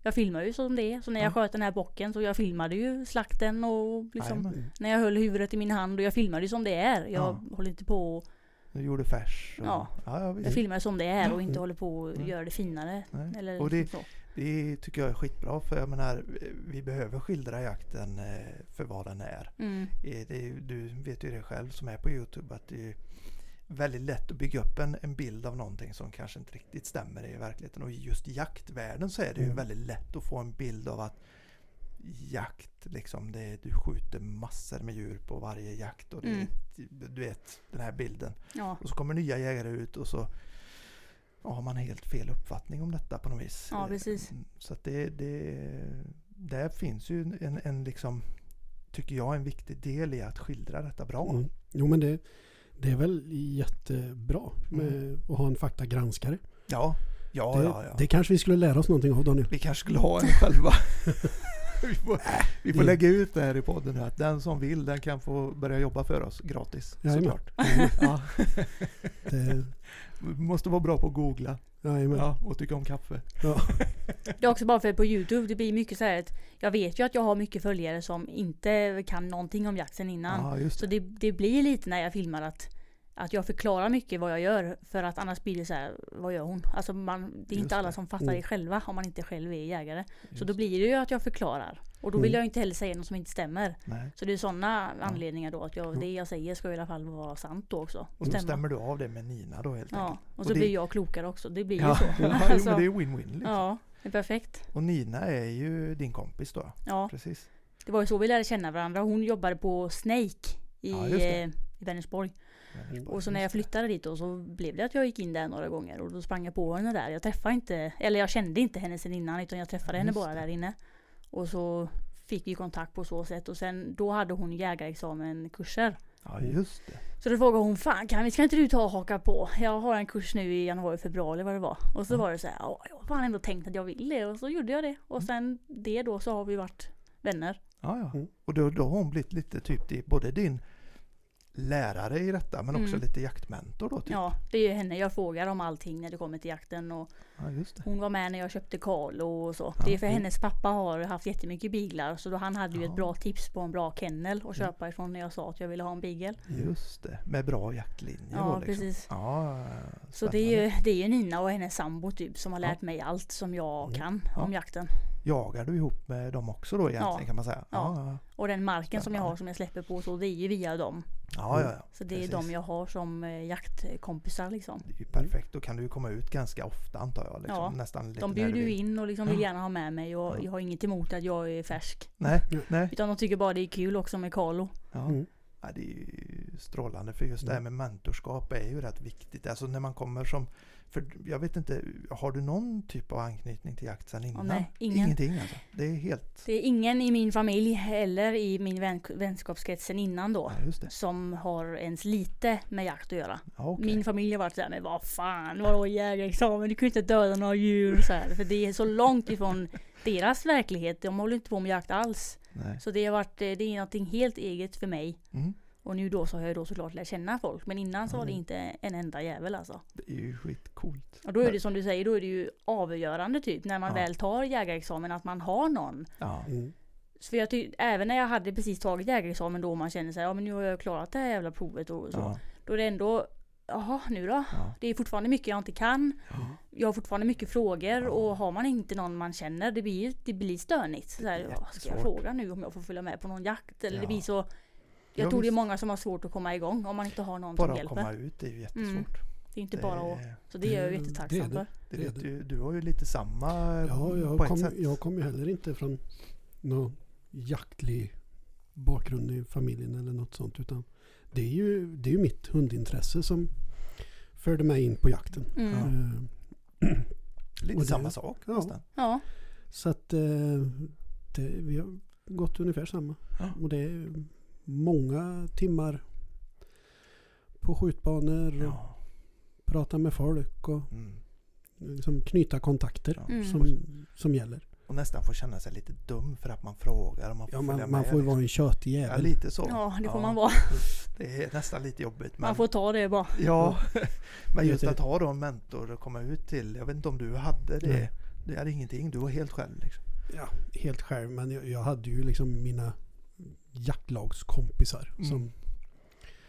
Jag filmar ju som det är. Så när jag Ja. sköt den här bocken så jag filmade ju slakten och liksom Jajamän. När jag höll huvudet i min hand och jag filmade ju som det är. Jag Ja. håller inte på och, Du gjorde färs. och- Ja. ja, ja Jag filmar som det är och inte håller på att Nej. göra det finare. Nej. Eller Och det- så. Det tycker jag är skitbra för jag menar vi behöver skildra jakten eh, för vad den är. Mm. Eh, Det du vet ju det själv som är på Youtube att det väldigt lätt att bygga upp en, en bild av någonting som kanske inte riktigt stämmer i verkligheten. Och i just jaktvärlden så är det ju Mm. väldigt lätt att få en bild av att jakt, liksom, det är, du skjuter massor med djur på varje jakt. Och det, Mm. Du vet den här bilden. Ja. Och så kommer nya jägare ut och så ja, har man helt fel uppfattning om detta på något vis. Ja, precis. Mm, Så att det, det, där finns ju en, en liksom, tycker jag, en viktig del i att skildra detta bra. Mm. Jo men det, det är väl jättebra med att ha en faktagranskare. Ja, ja, det, ja, ja. det kanske vi skulle lära oss någonting av Daniel. Vi kanske skulle ha en själva. vi får, vi får det- lägga ut det här i podden nu att den som vill den kan få börja jobba för oss gratis. Jajamän. Såklart. Mm. Ja. Det, måste vara bra på att googla jajamän. ja, och tycka om kaffe. Ja. Det är också bara för på Youtube, det blir mycket så här att Jag vet ju att jag har mycket följare som inte kan någonting om jakten innan. Ja, Så det, det blir lite när jag filmar att Att jag förklarar mycket vad jag gör för att annars blir det så här, vad gör hon? Alltså man, det är Just inte alla det. som fattar Mm. det själva om man inte själv är jägare. Så Just då blir det ju att jag förklarar. Och då vill Mm. jag inte heller säga något som inte stämmer. Nej. Så det är sådana anledningar då att jag, det jag säger ska i alla fall vara sant då också. Och då stämmer du av det med Nina då helt Ja, enkelt. och Och så det- blir jag klokare också. Det blir Ja, ju så. ja jo, Alltså, men det är win-win. Liksom. ja, det är perfekt. Och Nina är ju din kompis då. Ja, Precis. det var ju så vi lärde känna varandra. Hon jobbade på Snake i, Ja, eh, i Vänersborg. Och så när jag flyttade dit då så blev det att jag gick in där några gånger och då sprang jag på henne där. Jag träffade inte, eller jag kände inte henne sen innan utan jag träffade henne bara där inne. Och så fick vi kontakt på så sätt och sen då hade hon jägarexamen kurser. Ja, just det. Så då frågade hon, fan kan vi, ska inte du ta och haka på? Jag har en kurs nu i januari, februari vad det var. Och så Ja. var det så här, ja jag har fan ändå tänkt att jag vill det. Och så gjorde jag det. Och Mm. sen det då så har vi varit vänner. Ja, ja. Mm. Och då, då har hon blivit lite typ både din lärare i detta men också Mm. lite jaktmentor då. Typ. Ja, det är ju henne jag frågar om allting när det kommer till jakten. Och ja det. hon var med när jag köpte Carlo och så. Ja. Det är för Mm. hennes pappa har haft jättemycket biglar. Så då han hade ju Ja. ett bra tips på en bra kennel att köpa ifrån när jag sa att jag ville ha en beagle. Just det. Med bra jaktlinjer Ja, då liksom. precis. Ja, Så det är, ju, det är Nina och hennes sambo typ som har lärt mig allt som jag kan om jakten. Jagar du ihop med dem också då egentligen Ja. kan man säga? Ja. Ja, Och den marken som jag Spännande. har som jag släpper på så det är ju via dem. ja, ja. ja. Så det är Precis. de jag har som eh, jaktkompisar liksom. Det är ju perfekt. Då kan du ju komma ut ganska ofta antar jag. Liksom. Ja. Nästan lite De bjuder du ju in och liksom vill gärna ha med mig och Ja. jag har inget emot att jag är färsk. Nej, nej. Utan de tycker bara det är kul också med Carlo. Ja. Mm. Ja, det är ju strålande för just det här Mm. med mentorskap är ju rätt viktigt. Alltså när man kommer som, för jag vet inte, har du någon typ av anknytning till jakt sen innan? nej, ingen. Ingenting alltså? Det är helt, Det är ingen i min familj eller i min vän, vänskapskretsen innan då. ja. Som har ens lite med jakt att göra. Okej. Min familj har varit såhär, men vad fan, vadå jägarexamen? Du kan ju inte döda några djur så här. För det är så långt ifrån deras verklighet. De håller inte på med jakt alls. Nej. Så det har varit, eh, det är någonting helt eget för mig. Mm. Och nu då så har jag då såklart lärt känna folk. Men innan så var det Mm. inte en enda jävel alltså. Det är ju skitcoolt. Och då är det som du säger, då är det ju avgörande typ när man Ja. väl tar jägarexamen att man har någon. Ja, Mm. För jag ty- även när jag hade precis tagit jägarexamen då man känner sig ja men nu har jag klarat det här jävla provet och så. ja, Då är det ändå, jaha nu då? ja. Det är fortfarande mycket jag inte kan. ja. Jag har fortfarande mycket frågor Ja. och har man inte någon man känner det blir, det blir stönigt. Så här, ska jag fråga nu om jag får följa med på någon jakt? Eller Ja. det blir så Ja, Jag tror det är visst. många som har svårt att komma igång om man inte har någon Bara som att hjälper. komma ut är ju jättesvårt. Det är inte Det bara att... Så det är jag Det- jättetacksam det är det. för. Det vet det. du, du har ju lite samma Ja, på jag ett kom, sätt. jag kom ju heller inte från någon jaktlig bakgrund i familjen eller något sånt. Utan det är ju, det är ju mitt hundintresse som förde mig in på jakten. Mm. Ja. Eh, Lite det- samma sak ja. nästan. Ja. Så att eh, det, vi har gått ungefär samma. Ja. Och det många timmar på skjutbanor och Ja. prata med folk och Mm. liksom knyta kontakter Ja. Mm. som, som gäller. Och nästan få känna sig lite dum för att man frågar om man får Ja, man, man med. får ju liksom. vara en tjötig Ja, jävel. lite så. ja, det får Ja, man vara. Det är nästan lite jobbigt. Men, Man får ta det bara. Ja, men just att ha då en mentor och komma ut till. Jag vet inte om du hade det. Nej. Det är ingenting. Du var helt själv liksom. Ja, helt själv. Men jag, jag hade ju liksom mina jaktlagskompisar. Mm. Som,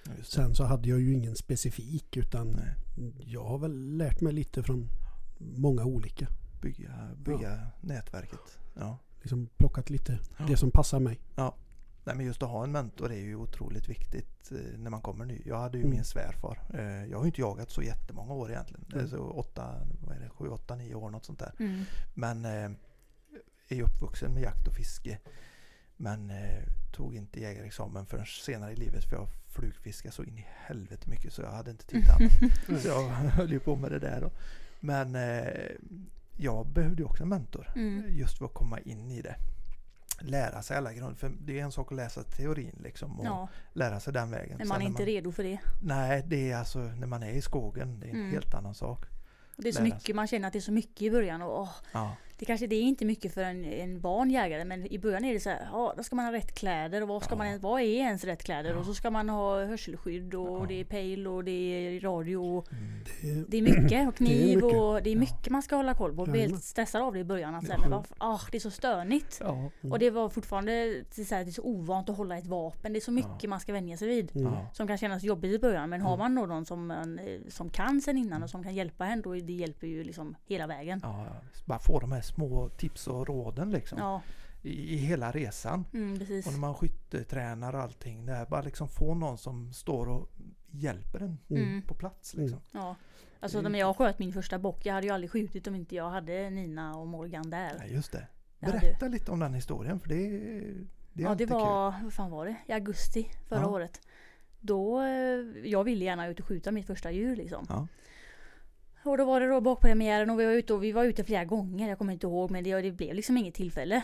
Ja, sen så hade jag ju ingen specifik utan Nej. jag har väl lärt mig lite från många olika. Bygga, bygga nätverket. Ja. Liksom plockat lite Ja. det som passar mig. Nej, men just att ha en mentor är ju otroligt viktigt eh, när man kommer ny. Jag hade ju Mm. min svärfar. Eh, jag har ju inte jagat så jättemånga år egentligen. Mm. Alltså åtta, vad är det, sju, åtta, nio år något sånt där. Mm. Men eh, är ju uppvuxen med jakt och fiske. Men eh, tog inte jägarexamen förrän senare i livet för jag flugfiskade så in i helvete mycket så jag hade inte tid till. Så jag höll ju på med det där då. Men eh, jag behövde också en mentor. Mm. Just för att komma in i det. Lära sig alla grunder. För det är en sak att läsa teorin liksom. Och Ja, lära sig den vägen. men Sen man är inte redo för det. Nej, det är alltså när man är i skogen. Det är en Mm. helt annan sak. Och det är så Lära sig. mycket, man känner att det är så mycket i början. Och, åh, Ja, det kanske det är inte mycket för en, en van jägare men i början är det så här, ja då ska man ha rätt kläder och vad, ska Ja. man, vad är ens rätt kläder? Ja. Och så ska man ha hörselskydd och Ja. det är pejl och det är radio. Och mm. Det, det är mycket och kniv mycket. och det är mycket man ska hålla koll på. Jag blir helt stressad av det i början. Att säga, men ah, det är så stönigt. Och det var fortfarande det är så, här, det är så ovant att hålla ett vapen. Det är så mycket man ska vänja sig vid. Som kan kännas jobbigt i början. Men har Mm. man någon som, man, eh, som kan sen innan och som kan hjälpa en då det hjälper ju liksom hela vägen. Ja, bara få de här små tips och råden liksom. Ja, I, I hela resan. mm. Och när man skyttetränar och allting. Det är bara liksom få någon som står och hjälper en Mm. Mm. på plats liksom. Ja. Alltså när jag sköt min första bock, jag hade ju aldrig skjutit om inte jag hade Nina och Morgan där. Ja, just det. Berätta lite om den historien för det det är ja det var, vad fan var det? I augusti förra Ja. året. Då, eh, jag ville gärna ut och skjuta mitt första djur liksom. Ja. Och då var det då bockpremiären och vi var ute och vi var ute flera gånger. Jag kommer inte ihåg men det, det blev liksom inget tillfälle.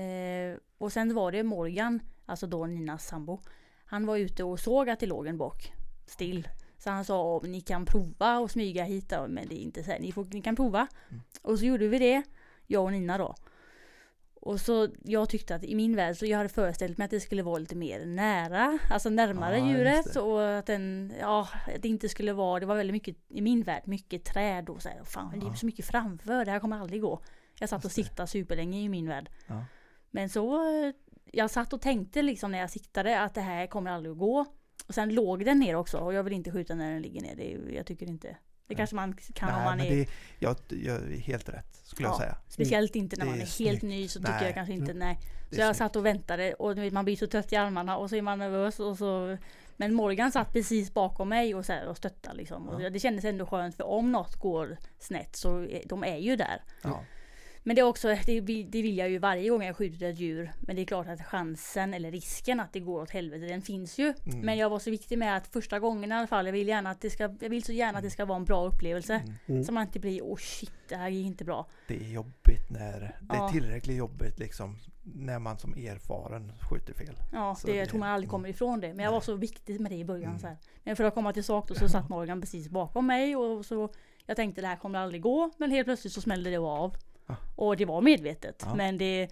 Eh, och sen var det Morgan, alltså då Ninas sambo. Han var ute och såg att det låg en bock still. Så han sa ni kan prova och smyga hit då, men det är inte så här, ni, får, ni kan prova. Mm. Och så gjorde vi det, jag och Nina då. Och så jag tyckte att i min värld så jag hade föreställt mig att det skulle vara lite mer nära, alltså närmare just djuret och att den, ja, att det inte skulle vara, det var väldigt mycket i min värld, mycket träd och så här, fan det är så mycket framför, det här kommer aldrig gå. Jag satt och siktade superlänge i min värld. Ja. Men så, jag satt och tänkte liksom när jag siktade att det här kommer aldrig att gå. Och sen låg den ner också och jag vill inte skjuta när den ligger ner. Det, jag tycker inte. Det Nej. kanske man kan om Nej, man men är, det, jag, jag är helt rätt skulle jag Ja. säga. speciellt inte när det man är är helt ny så tycker Nej. jag kanske inte, nej. Det Så jag snyggt. satt och väntade och man blir så trött i armarna och så är man nervös och så Men Morgan satt precis bakom mig och, så här, och stöttade liksom. Och Ja. det kändes ändå skönt för om något går snett så de är ju där. Ja. Men det är också, det, vill- det vill jag ju varje gång jag skjuter ett djur. Men det är klart att chansen eller risken att det går åt helvete, den finns ju. Mm. Men jag var så viktig med att första gången i alla fall, jag vill gärna att det ska, jag vill så gärna att det ska vara en bra upplevelse. Mm. Mm. Så man inte blir, oh shit, det här gick inte bra. Det är jobbigt när, det är tillräckligt jobbigt liksom när man som erfaren skjuter fel. Ja, Så det, det- jag tror man aldrig mm. kommer ifrån det. Men jag var Nej. så viktig med det i början. Mm. Så här. Men för att komma till sak då så satt Morgan precis bakom mig och så jag tänkte det här kommer aldrig gå. Men helt plötsligt så smällde det av. Och det var medvetet. Ja. Men det,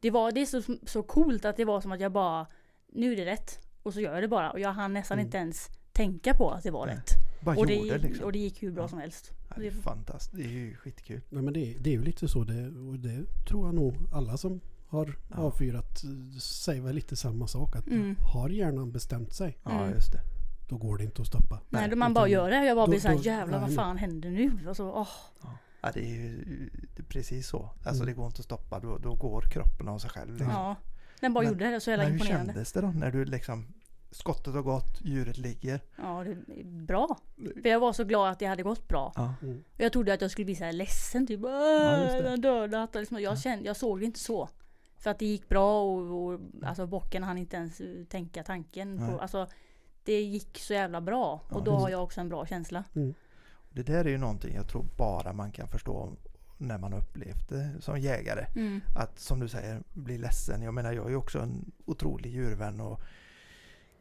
det var det är så, så coolt att det var som att jag bara nu är det rätt. Och så gör jag det bara. Och jag hann nästan Mm. inte ens tänka på att det var Nej. rätt. Bara Och det, gjorde liksom. och det gick hur bra Ja. som helst. Ja, det är fantastiskt. Det är ju skitkul. Nej, men det, det är ju lite så det, och det tror jag nog alla som har Ja. avfyrat eh, säger väl lite samma sak. Att Mm. har hjärnan bestämt sig, Ja, Mm. just det. då går det inte att stoppa. Nej, Nej, då man bara gör det. Jag bara då- blir såhär då- jävlar vad fan händer nu? Och så, åh. Ja, det är ju det är precis så. Alltså Mm. det går inte att stoppa. Då, då går kroppen av sig själv. Liksom. Ja. Den bara Men- gjorde det. Så jävla Men hur imponerande. kändes det då när du liksom skottet har gått, djuret ligger? Ja, det är bra. För jag var så glad att det hade gått bra. Ja. Mm. Och jag trodde att jag skulle bli så här ledsen typ. Ja, den dödat. Liksom, jag, Ja. kände, jag såg det inte så. För att det gick bra och, och alltså bocken hann inte ens tänka tanken. På, alltså, det gick så jävla bra. Ja, Och då just har jag också en bra känsla. Det där är ju någonting jag tror bara man kan förstå när man upplevt det som jägare. Mm. Att som du säger, bli ledsen. Jag menar jag är ju också en otrolig djurvän och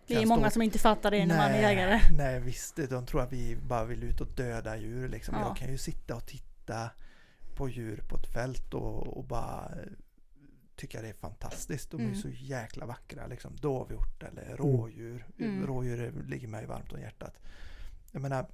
Det är många stå- som inte fattar det när man är jägare. Nej visst, de tror att vi bara vill ut och döda djur. Liksom. Ja. Jag kan ju sitta och titta på djur på ett fält och, och bara tycka det är fantastiskt. De är Mm. så jäkla vackra. Liksom. Dovhjort eller rådjur. Mm. Rådjur är- ligger mig varmt om hjärtat. Jag menar,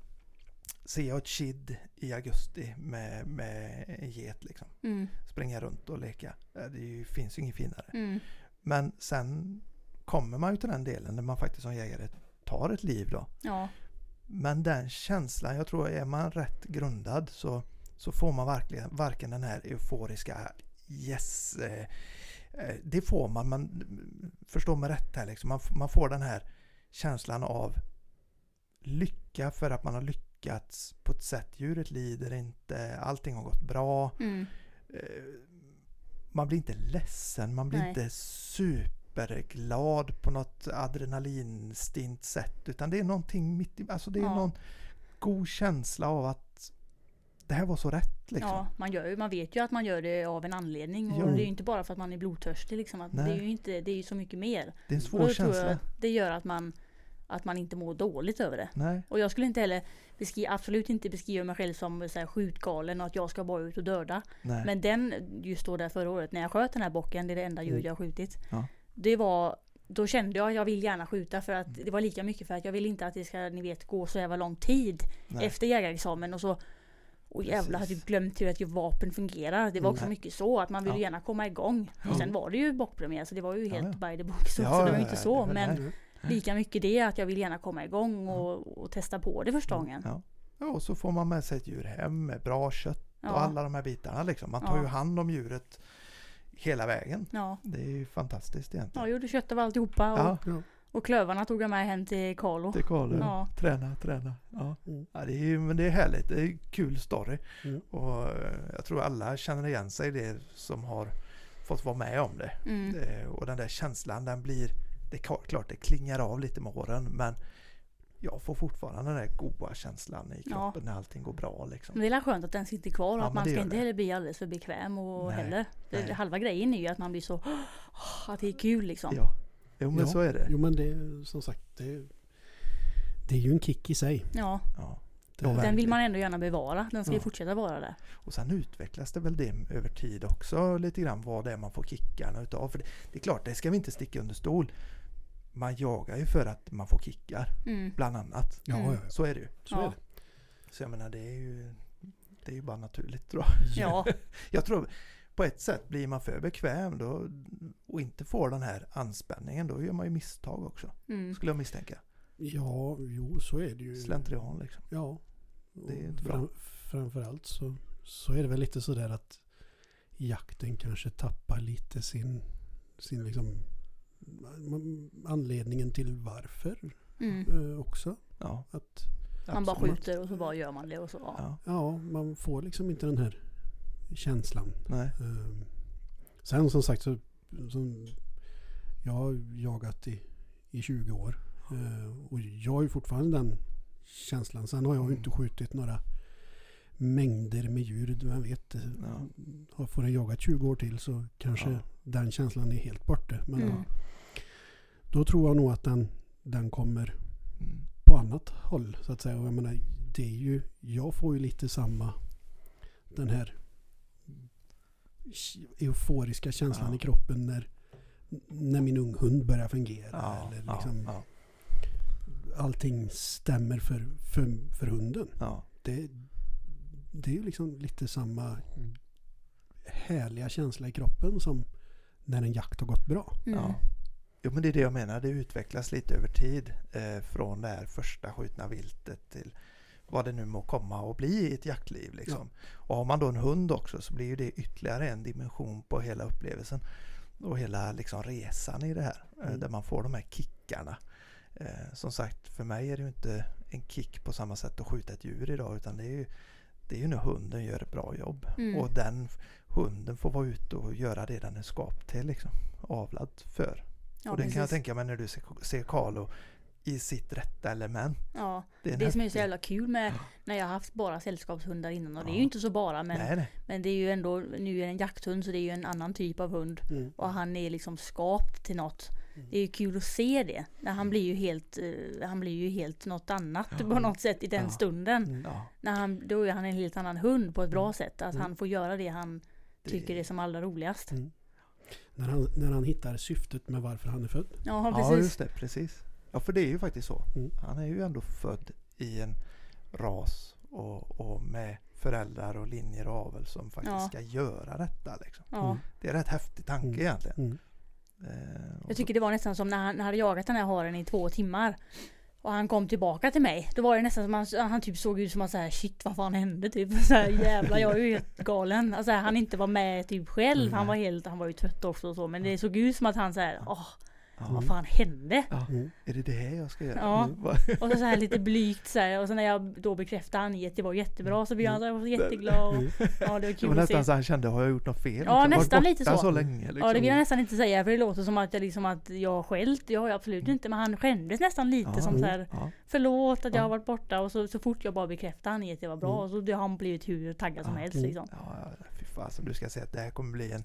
ser jag ett kid i augusti med, med en get liksom. Mm. Springa runt och leka. Det ju, finns ju inget finare. Mm. Men sen kommer man ju till den delen när man faktiskt som jägare tar ett liv då. Ja. Men den känslan, jag tror är man rätt grundad så, så får man verkligen varken den här euforiska yes, eh, eh, det får man, man förstår mig rätt här liksom. Man, man får den här känslan av lycka för att man har lyckats på ett sätt. Djuret lider inte, allting har gått bra. Mm. Eh, man blir inte ledsen, man blir Nej. inte superglad på något adrenalinstint sätt. Utan det är någonting mitt i, alltså det är Ja. någon god känsla av att det här var så rätt liksom. Ja, man, gör ju, man vet ju att man gör det av en anledning. Och det är ju inte bara för att man är blodtörstig. Liksom, att det, är ju inte, det är ju så mycket mer. Det är en svår känsla. det gör att man, att man inte mår dåligt över det. Nej, Och jag skulle inte heller beskriva, absolut inte beskriva mig själv som så här, skjutgalen och att jag ska bara ut och döda. nej. Men den, just då där förra året när jag sköt den här bocken, det är det enda djur Mm. jag har skjutit. Ja. Det var, då kände jag att jag vill gärna skjuta för att det var lika mycket för att jag vill inte att det ska, ni vet, gå så jävla lång tid nej. efter jägarexamen och så och jävlar, hade jag glömt hur ett vapen fungerar. Det var också Nej. mycket så att man vill Ja. gärna komma igång. Och Ja. sen var det ju bockpremiär så det var ju Ja, helt ja. by the book. Så, Ja, så det var ja, ju inte ja, så. Men. Lika mycket det att jag vill gärna komma igång och, och testa på det första gången. Ja. ja, och så får man med sig ett djur hem med bra kött Ja. och alla de här bitarna liksom. Man tar Ja. ju hand om djuret hela vägen. Ja, Det är ju fantastiskt jag egentligen. gjorde kött av alltihopa och, Ja, Ja. och klövarna tog jag med hem till Carlo. det är Karl. Ja. Träna, träna. Ja. Mm. Ja, det är, men det är härligt. Det är en kul story. Mm. Och eh, jag tror alla känner igen sig i det som har fått vara med om det. Mm. Eh, Och den där känslan den blir, det är klar- klart det klingar av lite med åren men jag får fortfarande den där goda känslan i Ja. kroppen när allting går bra liksom. Men det är skönt att den sitter kvar och Ja, att man ska inte heller bli alldeles för bekväm och Nej, heller. Nej. halva grejen är ju att man blir så att det är kul liksom. Ja, Jo men Ja. så är det. Jo men det är som sagt, det, det är ju en kick i sig. Ja, Ja. Det, Ja, den vill verkligen. man ändå gärna bevara. Den ska ju Ja. fortsätta vara där. Och sen utvecklas det väl det över tid också lite grann vad det är man får kickarna utav. För det, det är klart, det ska vi inte sticka under stol. Man jagar ju för att man får kickar, Mm. bland annat. ja, Mm. Så är det ju. så Ja. är det. Så jag menar det är ju det är ju bara naturligt tror jag. Ja, Jag tror på ett sätt blir man för bekväm då och inte får den här anspänningen då gör man ju misstag också. mm. Skulle jag misstänka. Ja, jo så är det ju. Slentrian liksom. Ja. Det är inte bra. fram, framförallt så, så är det väl lite sådär att jakten kanske tappar lite sin, sin liksom anledningen till varför Mm. eh, också. Ja, Att Man bara skjuter och så bara gör man det och så. Ja. Ja, ja, man får liksom inte den här känslan. nej. Eh, Sen som sagt så som jag har jagat i, i 20 år. Eh, Och jag har ju fortfarande den känslan. Sen har jag ju inte skjutit några mängder med djur. Vem vet. Ja. Har- Får den jagat 20 år till så kanske Ja. den känslan är helt borta. Men Mm. Då, tror jag nog att den, den kommer Mm. på annat håll så att säga. Och jag menar, det är ju, jag får ju lite samma den här euforiska känslan Ja. i kroppen när, när min unghund börjar fungera. Ja, eller liksom ja, allting stämmer för, för, för hunden. ja. Det, det är ju liksom lite samma härliga känsla i kroppen som när en jakt har gått bra. Mm. Ja. Jo men det är det jag menar, det utvecklas lite över tid eh, från det här första skjutna viltet till vad det nu må komma och bli i ett jaktliv. Liksom. Och har man då en hund också så blir ju det ytterligare en dimension på hela upplevelsen och hela liksom, resan i det här eh, Mm. där man får de här kickarna. Eh, som sagt, för mig är det ju inte en kick på samma sätt att skjuta ett djur idag utan det är ju, det är ju när hunden gör ett bra jobb Mm. och den hunden får vara ute och göra det den är skapt till. Liksom, avlad för. Ja, och det kan jag precis. tänka mig när du ser, Carlo i sitt rätta element. Ja, Det är det som är så jävla kul med när jag har haft bara sällskapshundar innan och det är Ja. ju inte så bara men, Nej, nej. men det är ju ändå, nu är det en jakthund så det är ju en annan typ av hund och han är liksom skapt till något. Mm. Det är ju kul att se det. När han blir ju helt, eh, han blir ju helt något annat Ja. på något sätt i den Ja. stunden. Mm. Ja, När han, då är han en helt annan hund på ett bra Mm. sätt. Att Mm. han får göra det han det- tycker är som allra roligast. Mm. När, han, när han hittar syftet med varför han är född. Ja, Ja, precis. just det. Precis. Ja, för det är ju faktiskt så. Mm. Han är ju ändå född i en ras och, och med föräldrar och linjer och avel som faktiskt Ja. ska göra detta. Liksom. Ja. Mm. Det är en rätt häftig tanke Mm. egentligen. Mm. Eh, Jag tycker det var nästan som när han när han hade jagat den här haren i två timmar. Och han kom tillbaka till mig. Då var det nästan som han, han typ såg ut som att säga shit vad fan hände typ. Så här, jävlar jag är ju helt galen. Alltså han inte var med typ själv. Han var helt, han var ju trött också och så. Men det såg ut som att han såhär, åh så, vad fan hände? ja, Mm. är det det här jag ska göra? Ja. Mm? Och så, så här lite blygt så här. Och sen när jag då bekräftade han att det var jättebra så blev han så här, jätteglad. Och, Mm. ja det var Det var kul att nästan se. så han kände, har jag gjort något fel? Ja, Liksom, nästan lite så. så länge. Liksom. Ja det vill jag nästan inte säga för det låter som att jag liksom att jag skällt. Det har jag absolut inte. Men han skämdes nästan lite Ja. som så här. Ja, Förlåt att jag Ja. har varit borta och så, så fort jag bara bekräftade han att det var bra Mm. och så har han blivit hur taggad som helst Mm. liksom. ja, ja, fy fasen, du ska se att det här kommer bli en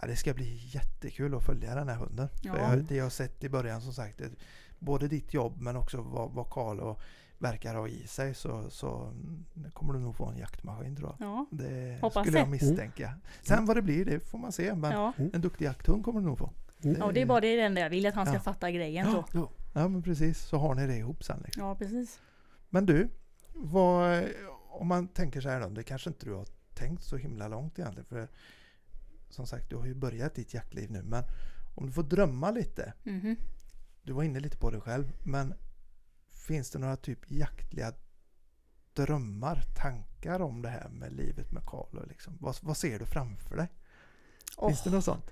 ja, Det ska bli jättekul att följa den här hunden. Ja. jag, det jag har sett i början som sagt, det, både ditt jobb men också vad, vad Carlo verkar ha i sig så, så mm, kommer du nog få en jaktmaskin tror jag. Ja, Det Hoppas skulle jag misstänka. Sen vad det blir, det får man se. Men ja. en duktig jakthund kommer du nog få. Mm. ja det är bara det enda jag vill att han ska Ja. fatta grejen så. Ja. Ja men precis, så har ni det ihop sen. Liksom. Ja precis. Men du, vad, om man tänker så här då, det kanske inte du har tänkt så himla långt egentligen. För som sagt, du har ju börjat ditt jaktliv nu. Men om du får drömma lite. Mhm. Du var inne lite på det själv. Men finns det några typ jaktliga drömmar, tankar om det här med livet med Carlo? Liksom? Vad, vad ser du framför dig? Åh, Finns det något sånt?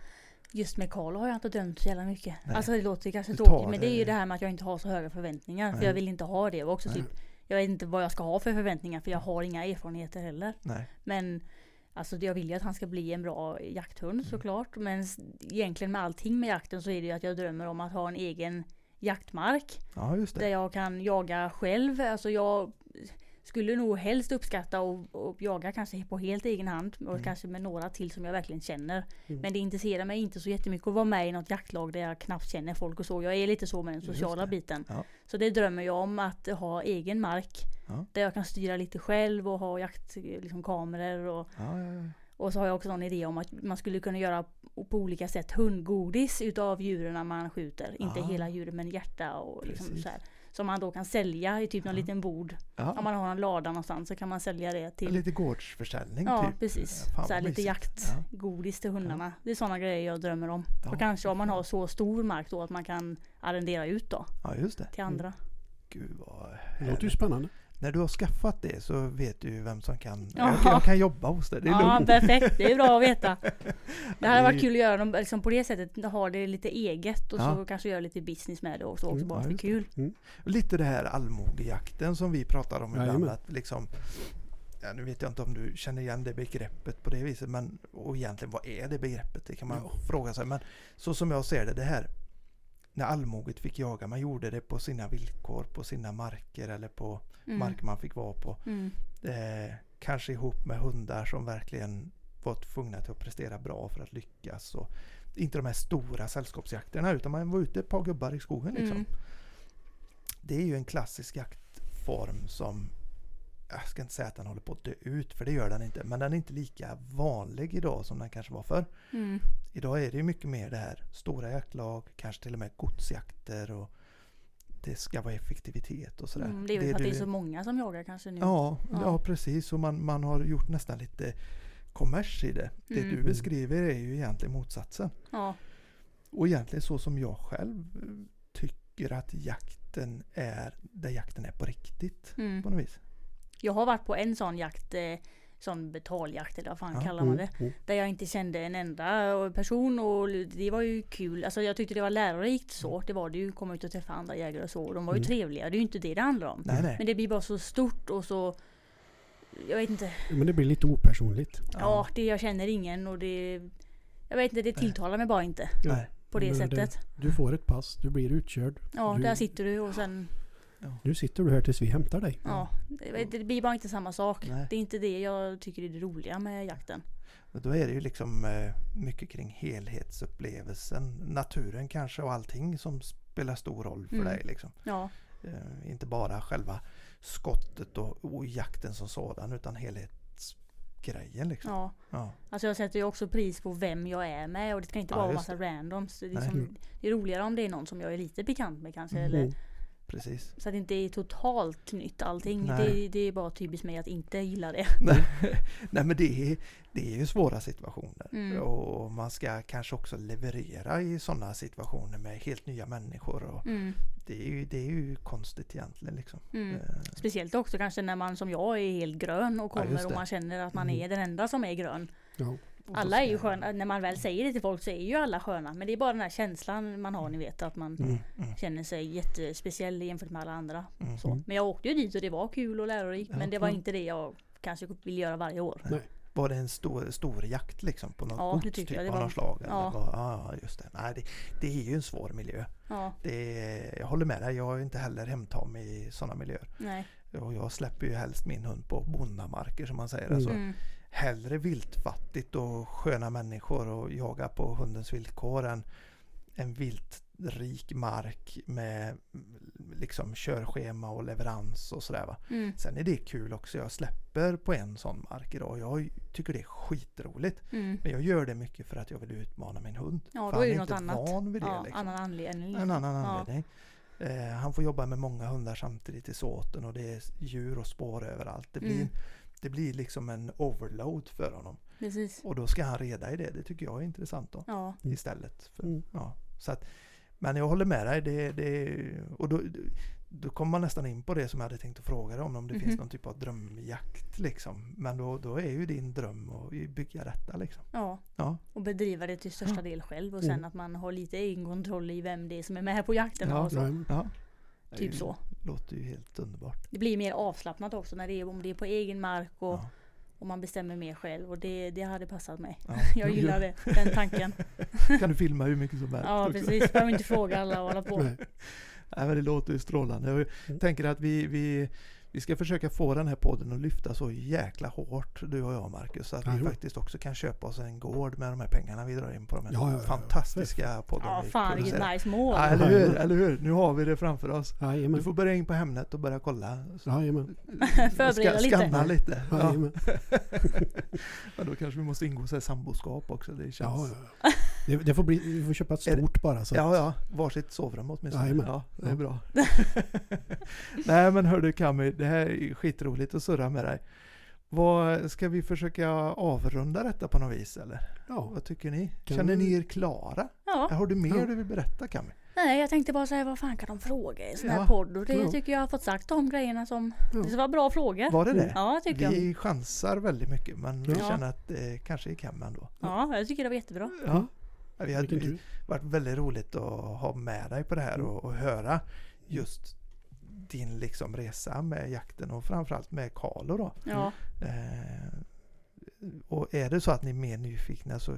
just med Carlo har jag inte drömt så jävla mycket. Nej. Alltså det låter kanske tråkigt men det är ju det här med att jag inte har så höga förväntningar. För Nej. jag vill inte ha det. Och också Nej. typ, jag vet inte vad jag ska ha för förväntningar för jag har inga erfarenheter heller. Nej. Men Alltså jag vill ju att han ska bli en bra jakthund Mm. såklart. Men egentligen med allting med jakten så är det ju att jag drömmer om att ha en egen jaktmark. Ja, just Där det. jag kan jaga själv. Alltså jag skulle nog helst uppskatta och, och jaga kanske på helt egen hand och Mm. kanske med några till som jag verkligen känner. Mm. Men det intresserar mig inte så jättemycket att vara med i något jaktlag där jag knappt känner folk och så. Jag är lite så med den sociala biten. Ja. Så det drömmer jag om att ha egen mark. Ja. Där jag kan styra lite själv och ha jaktkameror liksom, kameror och Ja, så har jag också en idé om att man skulle kunna göra på olika sätt hundgodis utav djuren man skjuter. Inte Ah. hela djuret men hjärta och liksom Precis. så här. Som man då kan sälja i typ någon Ja. liten bod. ja. Om man har en lada någonstans så kan man sälja det till Lite gårdsförsäljning Ja typ. precis. Fan, så här lite jaktgodis till hundarna. Det är sådana grejer jag drömmer om. Ja, och kanske om man har så stor mark då att man kan arrendera ut då Ja, just det. till andra. Gud vad Det låter ju spännande. När du har skaffat det så vet du vem som kan, Ja. jag, jag kan jobba hos dig. Det är Ja lugnt. perfekt, det är bra att veta. Det hade varit kul att göra dem liksom på det sättet, ha det lite eget och Ja. så kanske göra lite business med det också, också Mm, bara ja, för kul. Lite det här allmogejakten som vi pratar om ibland. Jajamän. Att liksom, ja, nu vet jag inte om du känner igen det begreppet på det viset. Men, och egentligen vad är det begreppet? Det kan man Ja. fråga sig. Men så som jag ser det, det här när allmoget fick jaga. Man gjorde det på sina villkor, på sina marker eller på Mm. mark man fick vara på. Mm. Eh, kanske ihop med hundar som verkligen var tvungna till att prestera bra för att lyckas. Och inte de här stora sällskapsjakterna utan man var ute ett par gubbar i skogen. Liksom. Mm. Det är ju en klassisk jaktform som jag ska inte säga att den håller på att dö ut för det gör den inte. Men den är inte lika vanlig idag som den kanske var förr. Mm. Idag är det mycket mer det här stora jaktlag, kanske till och med godsjakter och det ska vara effektivitet och sådär. Mm. Det är väl för att det är så många som jagar kanske nu. Ja, Ja. ja. precis. Och man, man har gjort nästan lite kommers i det. Det Mm. du beskriver är ju egentligen motsatsen. Ja. Och egentligen så som jag själv tycker att jakten är, där jakten är på riktigt Mm. på något vis. Jag har varit på en sån jakt, eh, sån betaljakt eller vad fan Ja. kallar man det. Mm, mm. Där jag inte kände en enda person och det var ju kul. Alltså jag tyckte det var lärorikt så. Det var det ju. Komma ut och träffa andra jägare och så. De var ju Mm. trevliga. Det är ju inte det det handlar om. Nej, nej. Men det blir bara så stort och så Jag vet inte. Men det blir lite opersonligt. Ja, det jag känner ingen och det Jag vet inte, det tilltalar mig bara inte nej. på det Men sättet. Du får ett pass, du blir utkörd. Ja, du- där sitter du och sen Nu sitter du här tills vi hämtar dig. Ja, det, det blir bara inte samma sak. Nej. Det är inte det jag tycker är det roliga med jakten. Då är det ju liksom eh, mycket kring helhetsupplevelsen. Naturen kanske och allting som spelar stor roll för Mm. dig. Liksom. Ja, Eh, inte bara själva skottet och, och jakten som sådan utan helhetsgrejen. Liksom. ja. Ja. Alltså jag sätter ju också pris på vem jag är med och det ska inte Ja, bara vara just massa randoms. Det är, liksom, Mm. det är roligare om det är någon som jag är lite bekant med kanske. Mm. Eller, Precis. så att det inte är totalt nytt allting. Det, det är bara typiskt mig att inte gilla det. Nej, Nej men det är, det är ju svåra situationer. Mm. Och man ska kanske också leverera i sådana situationer med helt nya människor. Och Mm. det, är ju, det är ju konstigt egentligen. Liksom. Mm. Eh, Speciellt också kanske när man som jag är helt grön och Ja, kommer just och man känner att man Mm. är den enda som är grön. Ja. Alla är ju sköna. När man väl säger det till folk så är ju alla sköna. Men det är bara den här känslan man har, ni vet. Att man Mm. Mm. känner sig jättespeciell jämfört med alla andra. Mm. Så. Men jag åkte ju dit och det var kul och lärorikt. Ja, men det var inte det jag kanske vill göra varje år. Var det en stor, stor jakt liksom på något Ja, gods typ jag. Det av var- något slag? Ja. vad? ja, just det. Nej, det. Det är ju en svår miljö. Ja, Det jag håller med dig, jag är inte heller hemtam i sådana miljöer. nej. Och jag släpper ju helst min hund på bondamarker som man säger. Alltså, Mm. Hellre viltfattigt och sköna människor och jaga på hundens villkor än en viltrik mark med liksom körschema och leverans och sådär va. Mm. Sen är det kul också. Jag släpper på en sån mark idag. Jag tycker det är skitroligt. Mm. Men jag gör det mycket för att jag vill utmana min hund. Ja, för då är han är inte annat. van vid det. Ja, liksom. annan anledning. En annan Ja. anledning. Eh, han får jobba med många hundar samtidigt i såten och det är djur och spår överallt. Det blir, Mm. Det blir liksom en overload för honom. Precis. Och då ska han reda i det. Det tycker jag är intressant då. Ja. Mm. Istället. För, Mm. ja, så att, men jag håller med dig. Det, det, och då, då kommer man nästan in på det som jag hade tänkt att fråga dig om. Om det Mhm. finns någon typ av drömjakt. Liksom. Men då, då är ju din dröm att bygga detta. Liksom. ja. Ja. Och bedriva det till största Ja. del själv. Och sen Mm. att man har lite egen kontroll i vem det är som är med på jakten. Ja, och så. Typ så. Låter ju helt underbart. Det blir mer avslappnat också när det är, om det är på egen mark och, Ja. och man bestämmer mer själv. Och det, det hade passat mig. Ja. Jag gillar det, den tanken. kan du filma hur mycket som helst. Ja också. precis, behöver inte fråga alla och hålla på. Nej. Nej, men det låter ju strålande. Jag Mm. tänker att vi, vi, Vi ska försöka få den här podden att lyfta så jäkla hårt, du och jag Marcus, så att vi Jajamän. faktiskt också kan köpa oss en gård med de här pengarna vi drar in på de här Ja, ja, ja. fantastiska podden Ja, vi fan vilket nice mål. Ja, eller hur, eller hur? Nu har vi det framför oss. Du får börja in på Hemnet och börja kolla. Jajamän. Förbereda lite. Skanna lite. Ja. Men då kanske vi måste ingå så här samboskap också. Det känns... Det, det får bli, vi får köpa ett stort bara. Så. Ja, ja, varsitt sovrum åtminstone. Jajamän. Ja, det är Ja. bra. Nej men hördu Kami, det här är skitroligt att surra med dig. Vad, ska vi försöka avrunda detta på något vis eller? ja. Vad tycker ni? Kan Känner vi- ni er klara? Ja. Har du mer Ja. du vill berätta Kami? Nej, jag tänkte bara säga vad fan kan de fråga i en sån här Ja. podd? Och det Ja. tycker jag har fått sagt de grejerna som... Ja. Det var bra frågor. Var det det? Ja, tycker jag. Vi chansar väldigt mycket men vi känner att det kanske är Kami ändå. Ja, jag tycker det var jättebra. Ja. Vi vi, tur. varit väldigt roligt att ha med dig på det här Mm. och, och höra just din liksom resa med jakten och framförallt med Carlo då. Ja, Eh, och är det så att ni är mer nyfikna så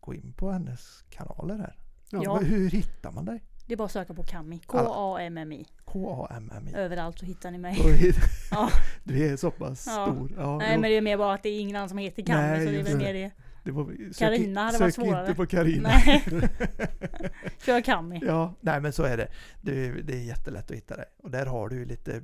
gå in på hennes kanaler här. Ja. Hur hittar man dig? det är bara att söka på Kami. K-A-M-M-I. K-A-M-M-I. Överallt så hittar ni mig. Ja. Du är så pass Ja. stor. Ja, Nej jo, men det är mer bara att det är ingen annan som heter Kami. Nej, så det är väl det. mer det. Det var, sök, Carina hade sök varit svårare. inte på Carina. Kör Kami. Ja, nej men så är det. det. Det är jättelätt att hitta dig. Och där har du lite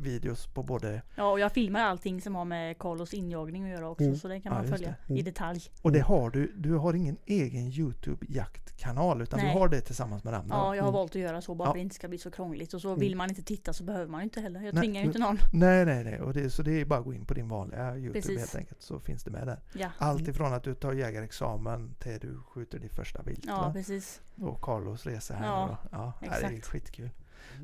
videos på både Ja, och jag filmar allting som har med Carlos injagning att göra också. Mm. Så det kan Ja, man just följa det. i Mm. detalj. Och det har du. Du har ingen egen Youtube-jaktkanal utan Nej. du har det tillsammans med andra. Ja, jag har Mm. valt att göra så bara Ja. för att det inte ska bli så krångligt. Och så Mm. vill man inte titta så behöver man inte heller. Jag Nej. tvingar ju inte någon. Nej, nej, nej. Och det, så det är bara att gå in på din vanliga Youtube Precis. helt enkelt så finns det med där. Ja, Allt ifrån att du tar jägarexamen till du skjuter ditt första vilt. ja va? precis. Och Carlos resa här Ja, nu då. Ja, nej, det är exakt. skitkul.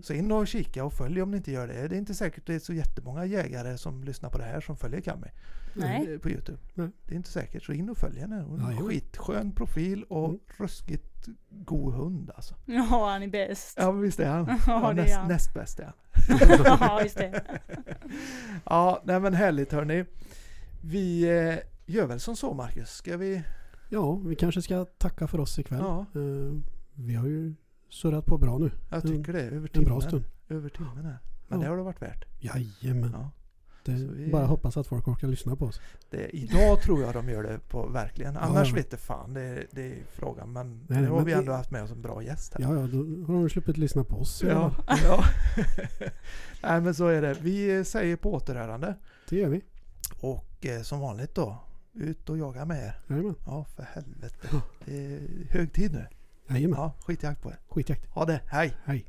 Så in och kika och följ om ni inte gör det. Det är inte säkert det är så jättemånga jägare som lyssnar på det här som följer Kami Nej. eh, på Youtube. Nej. Det är inte säkert. Så in och följ henne. Hon har en skitskön profil och Mm. ruskigt god hund alltså. Ja, han är bäst. Ja visst är han. Ja, Ja, det är näst, han. näst bäst är han. ja, just det. Ja, nej men härligt hörni. Vi eh, gör väl som så Marcus. Ska vi? Ja, vi kanske ska tacka för oss ikväll. Ja, Eh, vi har ju surrat på bra nu. jag tycker det. Över En timmen. bra stund. Över timmen här. Men Ja. det har det varit värt. Jajamän. Ja. Det vi- Bara hoppas att folk orkar lyssna på oss. Det, idag tror jag de gör det på verkligen. Annars ja. vet det fan, det, det är frågan. Men Nej, nu har men vi ändå haft med oss en bra gäst här. Ja, ja, då har de sluppit lyssna på oss. ja. ja. Nej men så är det. Vi säger på återhörande. Det gör vi. Och eh, som vanligt då, ut och jaga med er. Jajamän. Ja, för helvete. Ja. Det är hög tid nu. Jajamän. Ja, skitjakt på er. Skitjakt. Ha det, hej! Hej.